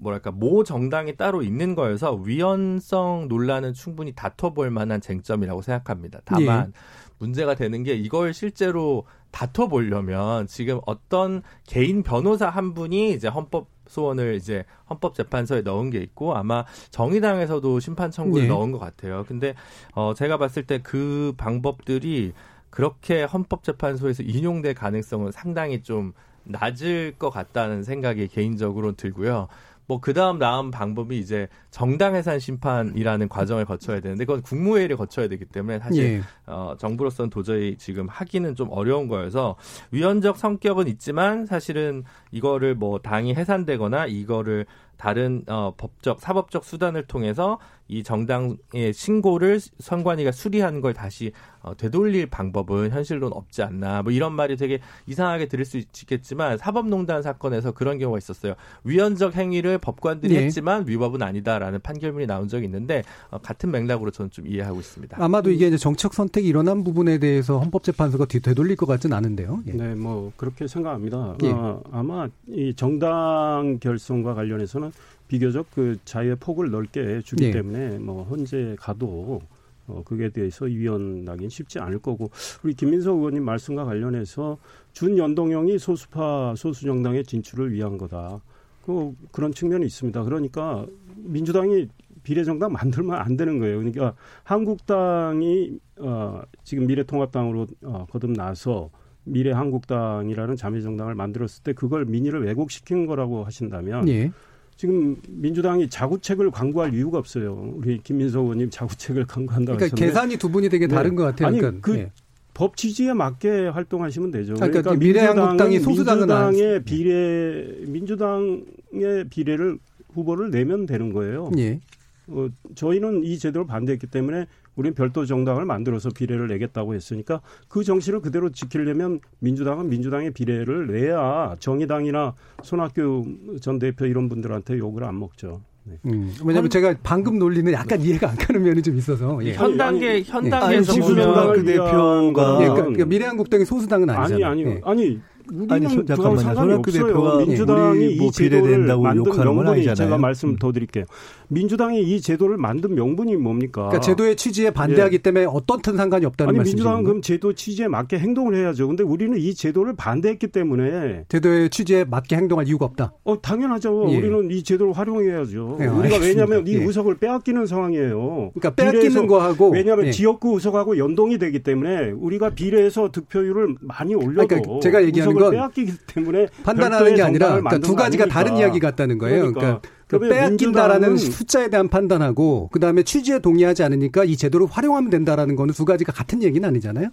Speaker 6: 뭐랄까 모 정당이 따로 있는 거여서 위헌성 논란은 충분히 다퉈볼 만한 쟁점이라고 생각합니다. 다만 문제가 되는 게 이걸 실제로 다퉈보려면 지금 어떤 개인 변호사 한 분이 이제 헌법 소원을 이제 헌법재판소에 넣은 게 있고 아마 정의당에서도 심판 청구를
Speaker 2: 네.
Speaker 6: 넣은 것 같아요. 근데 어 제가 봤을 때 그 방법들이 그렇게 헌법재판소에서 인용될 가능성은 상당히 좀 낮을 것 같다는 생각이 개인적으로 들고요. 뭐 그다음 나은 방법이 이제 정당 해산 심판이라는 과정을 거쳐야 되는데 그건 국무회의를 거쳐야 되기 때문에 사실
Speaker 2: 예.
Speaker 6: 어, 정부로서는 도저히 지금 하기는 좀 어려운 거여서 위헌적 성격은 있지만 사실은 이거를 뭐 당이 해산되거나 이거를 다른 어, 법적 사법적 수단을 통해서 이 정당의 신고를 선관위가 수리하는 걸 다시 어, 되돌릴 방법은 현실로는 없지 않나 뭐 이런 말이 되게 이상하게 들을 수 있겠지만 사법농단 사건에서 그런 경우가 있었어요 위헌적 행위를 법관들이
Speaker 2: 네.
Speaker 6: 했지만 위법은 아니다라는 판결문이 나온 적이 있는데 어, 같은 맥락으로 저는 좀 이해하고 있습니다.
Speaker 2: 아마도 이게 이제 정책 선택이 일어난 부분에 대해서 헌법재판소가 뒤 되돌릴 것 같진 않은데요. 예.
Speaker 5: 네, 뭐 그렇게 생각합니다.
Speaker 2: 예.
Speaker 5: 어, 아마 이 정당 결성과 관련해서는 비교적 그 자유의 폭을 넓게 주기
Speaker 2: 예.
Speaker 5: 때문에 뭐 헌재 가도 어, 그에 대해서 위헌하기는 쉽지 않을 거고 우리 김민석 의원님 말씀과 관련해서 준연동형이 소수파 소수정당의 진출을 위한 거다. 그 그런 측면이 있습니다. 그러니까 민주당이 비례정당 만들면 안 되는 거예요. 그러니까 한국당이 어, 지금 미래통합당으로 어, 거듭나서 미래한국당이라는 자매정당을 만들었을 때 그걸 민의를 왜곡시킨 거라고 하신다면
Speaker 2: 예.
Speaker 5: 지금 민주당이 자구책을 광고할 이유가 없어요. 우리 김민석 의원님 자구책을 광고한다고
Speaker 2: 그러니까
Speaker 5: 하셨는데
Speaker 2: 계산이 두 분이 되게 다른
Speaker 5: 네.
Speaker 2: 것 같아요.
Speaker 5: 아니,
Speaker 2: 그러니까,
Speaker 5: 그
Speaker 2: 예.
Speaker 5: 법 취지에 맞게 활동하시면 되죠.
Speaker 2: 그러니까 미래한국당이 소수당은
Speaker 5: 민주당의
Speaker 2: 안-
Speaker 5: 비례 민주당의 비례를 후보를 내면 되는 거예요.
Speaker 2: 예.
Speaker 5: 어, 저희는 이 제도를 반대했기 때문에 우리는 별도 정당을 만들어서 비례를 내겠다고 했으니까 그 정신을 그대로 지키려면 민주당은 민주당의 비례를 내야 정의당이나 손학규 전 대표 이런 분들한테 욕을 안 먹죠. 네.
Speaker 2: 음, 왜냐하면 제가 방금 논리는 약간 이해가 안 가는面이 좀 있어서 예.
Speaker 6: 현 단계 현
Speaker 2: 예.
Speaker 6: 단계에서
Speaker 2: 아니,
Speaker 6: 보면
Speaker 4: 그 대표가
Speaker 2: 예, 그러니까, 미래한국당이 소수당은
Speaker 5: 아니
Speaker 2: 아니잖아요.
Speaker 5: 아니
Speaker 2: 예.
Speaker 5: 아니
Speaker 4: 아니, 소- 잠깐만요.
Speaker 5: 상관이
Speaker 4: 손학규
Speaker 5: 없어요.
Speaker 4: 대표가
Speaker 5: 민주당이
Speaker 4: 우리
Speaker 5: 뭐이 제도를
Speaker 4: 비례된다고
Speaker 5: 만든 명분이
Speaker 4: 아니잖아요.
Speaker 5: 제가 말씀
Speaker 4: 음.
Speaker 5: 더 드릴게요. 민주당이 이 제도를 만든 명분이 뭡니까?
Speaker 2: 그러니까 제도의 취지에 반대하기 때문에 어떤 튼 상관이 없다는
Speaker 5: 아니
Speaker 2: 말씀이신
Speaker 5: 민주당은? 그럼 제도 취지에 맞게 행동을 해야죠. 근데 우리는 이 제도를 반대했기 때문에
Speaker 2: 제도의 취지에 맞게 행동할 이유가 없다.
Speaker 5: 어 당연하죠.
Speaker 2: 예.
Speaker 5: 우리는 이 제도를 활용해야죠.
Speaker 2: 예,
Speaker 5: 우리가
Speaker 2: 알겠습니다.
Speaker 5: 왜냐하면 이
Speaker 2: 예.
Speaker 5: 의석을 빼앗기는 상황이에요.
Speaker 2: 그러니까 빼앗기는 거하고
Speaker 5: 왜냐하면
Speaker 2: 예.
Speaker 5: 지역구 의석하고 연동이 되기 때문에 우리가 비례에서 득표율을 많이 올려도
Speaker 2: 그러니까 제가 얘기하는 건
Speaker 5: 빼앗기기 때문에
Speaker 2: 판단하는 게 아니라 그러니까 두 가지가 다른
Speaker 5: 아닙니까?
Speaker 2: 이야기 같다는 거예요. 그러니까,
Speaker 5: 그러니까
Speaker 2: 그
Speaker 5: 그러면
Speaker 2: 빼앗긴다라는 숫자에 대한 판단하고 그다음에 취지에 동의하지 않으니까 이 제도를 활용하면 된다라는 거는 두 가지가 같은 얘기는 아니잖아요.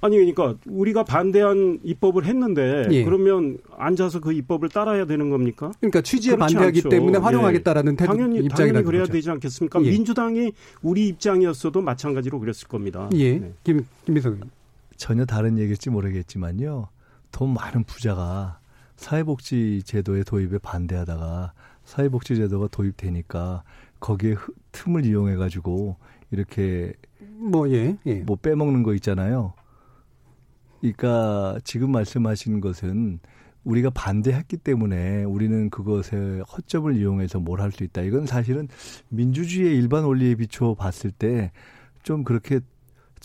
Speaker 5: 아니 그러니까 우리가 반대한 입법을 했는데
Speaker 2: 예.
Speaker 5: 그러면 앉아서 그 입법을 따라야 되는 겁니까?
Speaker 2: 그러니까 취지에 반대하기
Speaker 5: 않죠.
Speaker 2: 때문에
Speaker 5: 예.
Speaker 2: 활용하겠다라는 태도
Speaker 5: 당연히 당연히
Speaker 2: 입장이라는
Speaker 5: 그래야
Speaker 2: 거죠.
Speaker 5: 되지 않겠습니까?
Speaker 2: 예.
Speaker 5: 민주당이 우리 입장이었어도 마찬가지로 그랬을 겁니다.
Speaker 2: 예,
Speaker 5: 네.
Speaker 2: 김 김민석.
Speaker 4: 전혀 다른 얘기일지 모르겠지만요. 돈 많은 부자가 사회복지 제도의 도입에 반대하다가 사회복지 제도가 도입되니까 거기에 흐- 틈을 이용해 가지고 이렇게
Speaker 2: 뭐 예, 예.
Speaker 4: 뭐 빼먹는 거 있잖아요. 그러니까 지금 말씀하신 것은 우리가 반대했기 때문에 우리는 그것에 허점을 이용해서 뭘 할 수 있다. 이건 사실은 민주주의의 일반 원리에 비춰 봤을 때 좀 그렇게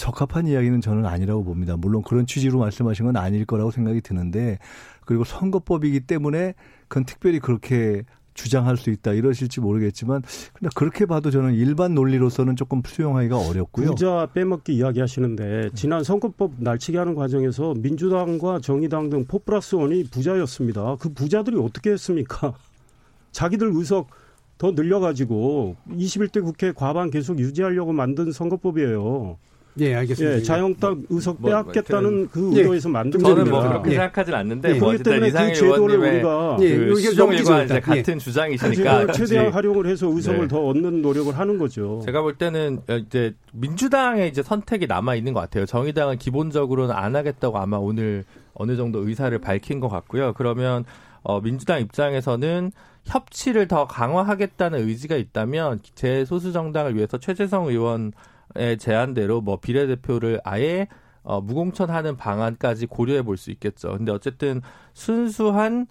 Speaker 4: 적합한 이야기는 저는 아니라고 봅니다. 물론 그런 취지로 말씀하신 건 아닐 거라고 생각이 드는데 그리고 선거법이기 때문에 그건 특별히 그렇게 주장할 수 있다 이러실지 모르겠지만 근데 그렇게 봐도 저는 일반 논리로서는 조금 수용하기가 어렵고요.
Speaker 5: 부자 빼먹기 이야기하시는데 지난 선거법 날치기 하는 과정에서 민주당과 정의당 등 포플러스 원이 부자였습니다. 그 부자들이 어떻게 했습니까? 자기들 의석 더 늘려가지고 21대 국회 과반 계속 유지하려고 만든 선거법이에요.
Speaker 2: 예, 알겠습니다.
Speaker 5: 예, 자영당 의석
Speaker 6: 뭐,
Speaker 5: 빼앗겠다는 그
Speaker 2: 예.
Speaker 5: 의도에서 만든
Speaker 6: 저는
Speaker 5: 겁니다.
Speaker 6: 뭐 그렇게
Speaker 2: 예.
Speaker 6: 생각하진 않는데
Speaker 2: 예.
Speaker 6: 뭐
Speaker 5: 그렇기
Speaker 6: 어쨌든
Speaker 5: 때문에 그 제도를
Speaker 6: 의원님의
Speaker 5: 우리가
Speaker 2: 예,
Speaker 6: 그
Speaker 2: 이게
Speaker 6: 수정일과 이제
Speaker 2: 일단.
Speaker 6: 같은 주장이시니까
Speaker 5: 제도를 최대한 활용을 해서 의석을
Speaker 6: 네.
Speaker 5: 더 얻는 노력을 하는 거죠.
Speaker 6: 제가 볼 때는 이제 민주당의 이제 선택이 남아 있는 것 같아요. 정의당은 기본적으로는 안 하겠다고 아마 오늘 어느 정도 의사를 밝힌 것 같고요. 그러면 어, 민주당 입장에서는 협치를 더 강화하겠다는 의지가 있다면 제 소수 정당을 위해서 최재성 의원 의 제안대로 뭐 비례대표를 아예 어, 무공천하는 방안까지 고려해 볼 수 있겠죠. 근데 어쨌든 순수한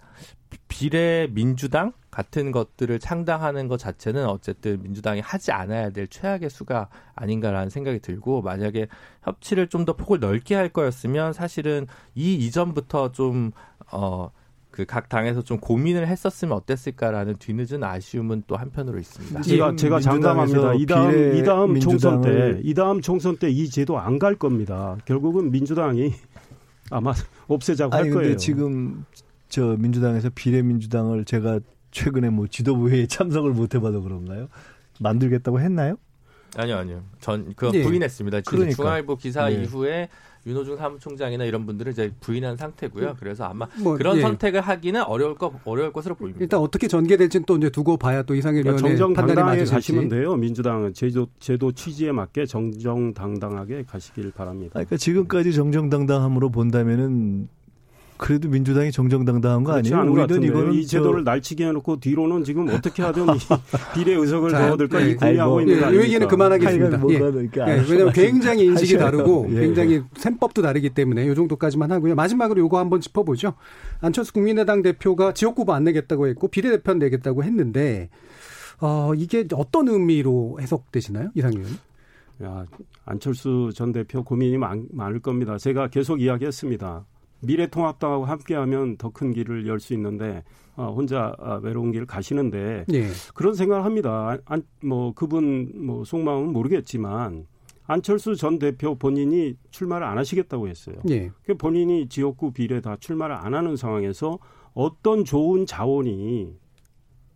Speaker 6: 비례 민주당 같은 것들을 창당하는 것 자체는 어쨌든 민주당이 하지 않아야 될 최악의 수가 아닌가라는 생각이 들고 만약에 협치를 좀 더 폭을 넓게 할 거였으면 사실은 이 이전부터 좀 어. 그 각 당에서 좀 고민을 했었으면 어땠을까라는 뒤늦은 아쉬움은 또 한편으로 있습니다.
Speaker 5: 제가 제가 장담합니다. 이 다음
Speaker 4: 비례
Speaker 5: 이 다음 총선 때 이 다음 총선 때 이 제도 안 갈 겁니다. 결국은 민주당이 아마 없애자고
Speaker 4: 아니
Speaker 5: 할
Speaker 4: 근데
Speaker 5: 거예요.
Speaker 4: 지금 저 민주당에서 비례민주당을 제가 최근에 뭐 지도부 회의에 참석을 못 해봐도 그런가요? 만들겠다고 했나요?
Speaker 6: 아니요, 아니요. 전 그건
Speaker 2: 예.
Speaker 6: 부인했습니다. 지금
Speaker 4: 그러니까.
Speaker 6: 중앙일보 기사
Speaker 4: 네.
Speaker 6: 이후에 윤호중 사무총장이나 이런 분들을 이제 부인한 상태고요. 그래서 아마
Speaker 2: 뭐,
Speaker 6: 그런
Speaker 2: 예.
Speaker 6: 선택을 하기는 어려울 거 어려울 것으로 보입니다.
Speaker 2: 일단 어떻게 전개될지는 또 이제 두고 봐야 또 이상일
Speaker 5: 그러니까
Speaker 2: 의원의 판단에
Speaker 5: 정정당당하게
Speaker 2: 맞으실지.
Speaker 5: 가시면 돼요. 민주당은 제도 제도 취지에 맞게 정정당당하게 가시길 바랍니다.
Speaker 4: 그러니까 지금까지 정정당당함으로 본다면은 그래도 민주당이 정정당당한 거 아니에요? 우리는. 이거는
Speaker 5: 이 제도를 날치기 해놓고 뒤로는 지금 어떻게 하든 이 비례 의석을
Speaker 2: 자,
Speaker 5: 더 얻을까
Speaker 2: 예.
Speaker 5: 이 고민하고. 있는
Speaker 2: 예, 거이
Speaker 5: 아닙니까?
Speaker 2: 얘기는 그만하겠습니다. 예. 예, 왜냐하면 굉장히 인식이
Speaker 4: 하셔야
Speaker 2: 다르고
Speaker 4: 예.
Speaker 2: 굉장히 셈법도 다르기 때문에 이 정도까지만 하고요. 마지막으로 요거 한번 짚어보죠. 안철수 국민의당 대표가 지역구 안 내겠다고 했고 비례대표 내겠다고 했는데 어, 이게 어떤 의미로 해석되시나요? 의원?
Speaker 5: 야, 안철수 전 대표 고민이 많, 많을 겁니다. 제가 계속 이야기했습니다. 미래통합당하고 함께하면 더 큰 길을 열 수 있는데 어, 혼자 아, 외로운 길을 가시는데
Speaker 2: 예.
Speaker 5: 그런 생각을 합니다. 안, 뭐 그분 뭐 속마음은 모르겠지만 안철수 전 대표 본인이 출마를 안 하시겠다고 했어요.
Speaker 2: 예.
Speaker 5: 그 본인이 지역구 비례 다 출마를 안 하는 상황에서 어떤 좋은 자원이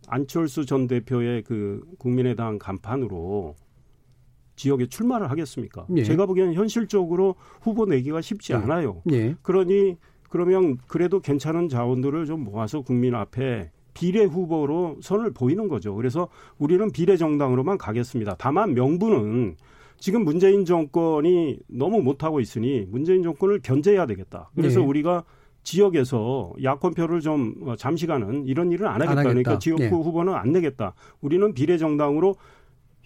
Speaker 5: 안철수 전 대표의 그 국민의당 간판으로 지역에 출마를 하겠습니까?
Speaker 2: 예.
Speaker 5: 제가 보기에는 현실적으로 후보 내기가 쉽지
Speaker 2: 예.
Speaker 5: 않아요.
Speaker 2: 예.
Speaker 5: 그러니 그러면 그래도 괜찮은 자원들을 좀 모아서 국민 앞에 비례 후보로 선을 보이는 거죠. 그래서 우리는 비례 정당으로만 가겠습니다. 다만 명분은 지금 문재인 정권이 너무 못하고 있으니 문재인 정권을 견제해야 되겠다. 그래서
Speaker 2: 예.
Speaker 5: 우리가 지역에서 야권표를 좀 어, 잠시간은 이런 일을 안 하겠다.
Speaker 2: 안 하겠다.
Speaker 5: 그러니까 지역구
Speaker 2: 예.
Speaker 5: 후보는 안 내겠다. 우리는 비례 정당으로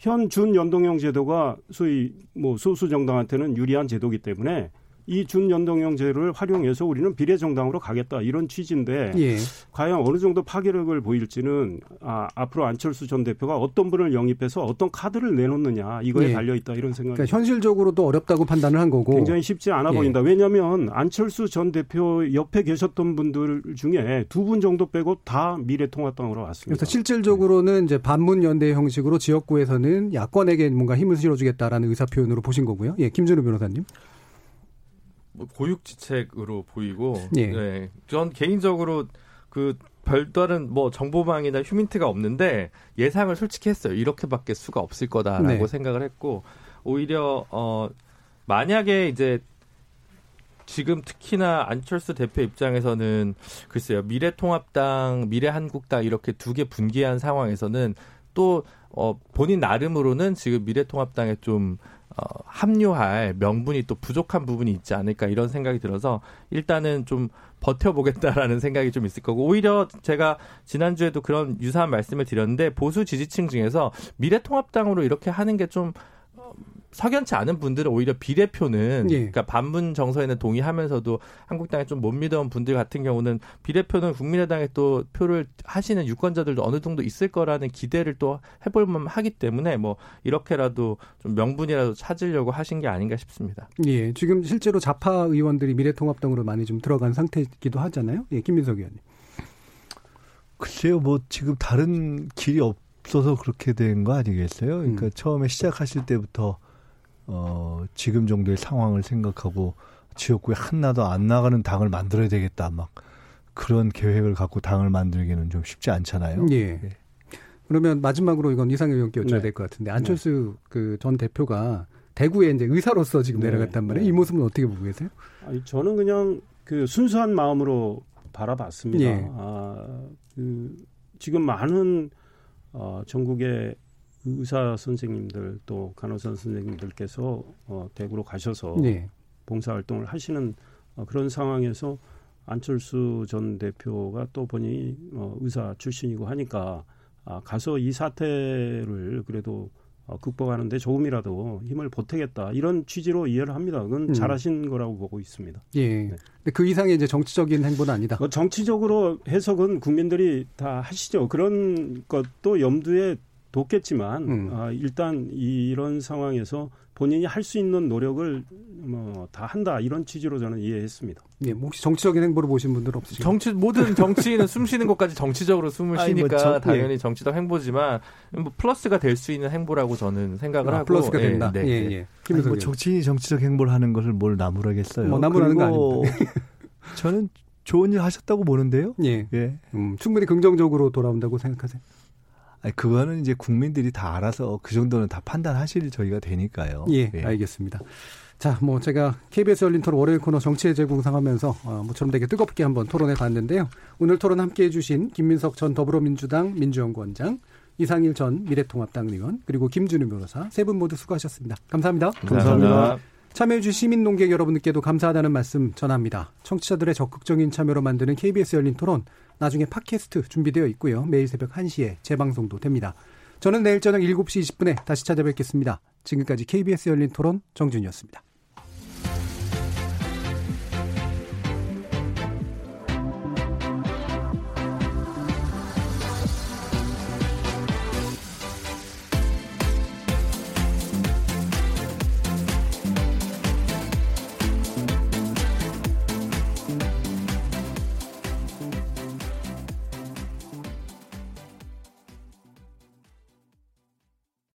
Speaker 5: 현 준연동형 제도가 소위 뭐 소수 정당한테는 유리한 제도기 때문에 이 준연동형 제도를 활용해서 우리는 비례정당으로 가겠다 이런 취지인데
Speaker 2: 예.
Speaker 5: 과연 어느 정도 파괴력을 보일지는 아, 앞으로 안철수 전 대표가 어떤 분을 영입해서 어떤 카드를 내놓느냐 이거에
Speaker 2: 예.
Speaker 5: 달려 있다 이런 생각이
Speaker 2: 그러니까 현실적으로도 어렵다고 판단을 한 거고.
Speaker 5: 굉장히 쉽지 않아
Speaker 2: 예.
Speaker 5: 보인다. 왜냐하면 안철수 전 대표 옆에 계셨던 분들 중에 두 분 정도 빼고 다 미래통합당으로 왔습니다.
Speaker 2: 그래서 실질적으로는 이제 반문 연대 형식으로 지역구에서는 야권에게 뭔가 힘을 실어주겠다라는 의사 표현으로 보신 거고요. 예, 김준우 변호사님.
Speaker 6: 뭐 고육지책으로 보이고
Speaker 2: 예.
Speaker 6: 네. 전 개인적으로 그 별다른 뭐 정보망이나 휴민트가 없는데 예상을 솔직히 했어요. 이렇게밖에 수가 없을 거다라고
Speaker 2: 네.
Speaker 6: 생각을 했고 오히려 어 만약에 이제 지금 특히나 안철수 대표 입장에서는 글쎄요 미래통합당, 미래한국당 이렇게 두 개 분기한 상황에서는 또 어, 본인 나름으로는 지금 미래통합당에 좀 어, 합류할 명분이 또 부족한 부분이 있지 않을까 이런 생각이 들어서 일단은 좀 버텨보겠다라는 생각이 좀 있을 거고 오히려 제가 지난주에도 그런 유사한 말씀을 드렸는데 보수 지지층 중에서 미래통합당으로 이렇게 하는 게좀 어, 석연치 않은 분들은 오히려 비례표는
Speaker 2: 예.
Speaker 6: 그러니까 반문 정서에는 동의하면서도 한국당에 좀 못 믿어온 분들 같은 경우는 비례표는 국민의당에 또 표를 하시는 유권자들도 어느 정도 있을 거라는 기대를 또 해볼 만 하기 때문에 뭐 이렇게라도 좀 명분이라도 찾으려고 하신 게 아닌가 싶습니다.
Speaker 2: 예, 지금 실제로 좌파 의원들이 미래통합당으로 많이 좀 들어간 상태이기도 하잖아요. 예, 김민석 의원님.
Speaker 4: 글쎄요, 뭐 지금 다른 길이 없어서 그렇게 된 거 아니겠어요? 그러니까
Speaker 2: 음.
Speaker 4: 처음에 시작하실 때부터 어 지금 정도의 상황을 생각하고 지역구에 하나도 안 나가는 당을 만들어야 되겠다 막 그런 계획을 갖고 당을 만들기는 좀 쉽지 않잖아요.
Speaker 2: 예. 그러면 마지막으로 이건 이상의 의원께 여쭤야
Speaker 5: 네.
Speaker 2: 될것 같은데 안철수 그전 대표가 대구에 이제 의사로서 지금
Speaker 5: 네.
Speaker 2: 내려갔단 말이에요.
Speaker 5: 네.
Speaker 2: 이 모습은 어떻게 보고 계세요?
Speaker 5: 아니, 저는 그냥 그 순수한 마음으로 바라봤습니다.
Speaker 2: 예.
Speaker 5: 아, 그 지금 많은 어, 전국의 의사 선생님들 또 간호사 선생님들께서 어, 대구로 가셔서
Speaker 2: 예.
Speaker 5: 봉사 활동을 하시는 어, 그런 상황에서 안철수 전 대표가 또 보니 어, 의사 출신이고 하니까 아, 가서 이 사태를 그래도 어, 극복하는데 조금이라도 힘을 보태겠다 이런 취지로 이해를 합니다. 그건
Speaker 2: 음.
Speaker 5: 잘하신 거라고 보고 있습니다.
Speaker 2: 예.
Speaker 5: 네.
Speaker 2: 근데 그 이상의 이제 정치적인 행보는 아니다.
Speaker 5: 뭐 정치적으로 해석은 국민들이 다 하시죠. 그런 것도 염두에 뒀겠지만
Speaker 2: 음.
Speaker 5: 아, 일단 이런 상황에서 본인이 할 수 있는 노력을 뭐 다 한다 이런 취지로 저는 이해했습니다.
Speaker 2: 예, 뭐 혹시 정치적인 행보를 보신 분들 없으신가요?
Speaker 6: 정치 모든 정치인은 숨 쉬는 것까지 정치적으로 숨을
Speaker 4: 아니, 뭐
Speaker 6: 쉬니까
Speaker 4: 정-
Speaker 6: 당연히 정치적 행보지만 뭐 플러스가 될 수 있는 행보라고 저는 생각을
Speaker 2: 아,
Speaker 6: 하고
Speaker 2: 플러스가
Speaker 6: 예,
Speaker 2: 된다.
Speaker 6: 네,
Speaker 2: 예,
Speaker 6: 네.
Speaker 2: 예.
Speaker 4: 아니, 뭐. 정치인이 정치적 행보를 하는 것을 뭘 나무라겠어요.
Speaker 2: 뭐 나무라는 거
Speaker 4: 그리고 저는 좋은 일 하셨다고 보는데요.
Speaker 2: 예.
Speaker 4: 예.
Speaker 2: 음, 충분히 긍정적으로 돌아온다고 생각하세요.
Speaker 4: 아니, 그거는 이제 국민들이 다 알아서 그 정도는 다 판단하실 저희가 되니까요.
Speaker 2: 예, 알겠습니다. 자, 뭐 제가 KBS 열린 토론 월요일 코너 정치의 재구성하면서 어, 모처럼 되게 뜨겁게 한번 토론해 봤는데요. 오늘 토론 함께 해 주신 김민석 전 더불어민주당 민주연구원장, 이상일 전 미래통합당 의원, 그리고 김준우 변호사 세 분 모두 수고하셨습니다. 감사합니다.
Speaker 6: 감사합니다.
Speaker 2: 참여해주신 시민 농객 여러분들께도 감사하다는 말씀 전합니다. 청취자들의 적극적인 참여로 만드는 KBS 열린 토론, 나중에 팟캐스트 준비되어 있고요. 매일 새벽 1시에 재방송도 됩니다. 저는 내일 저녁 7시 20분에 다시 찾아뵙겠습니다. 지금까지 KBS 열린 토론 정준이었습니다.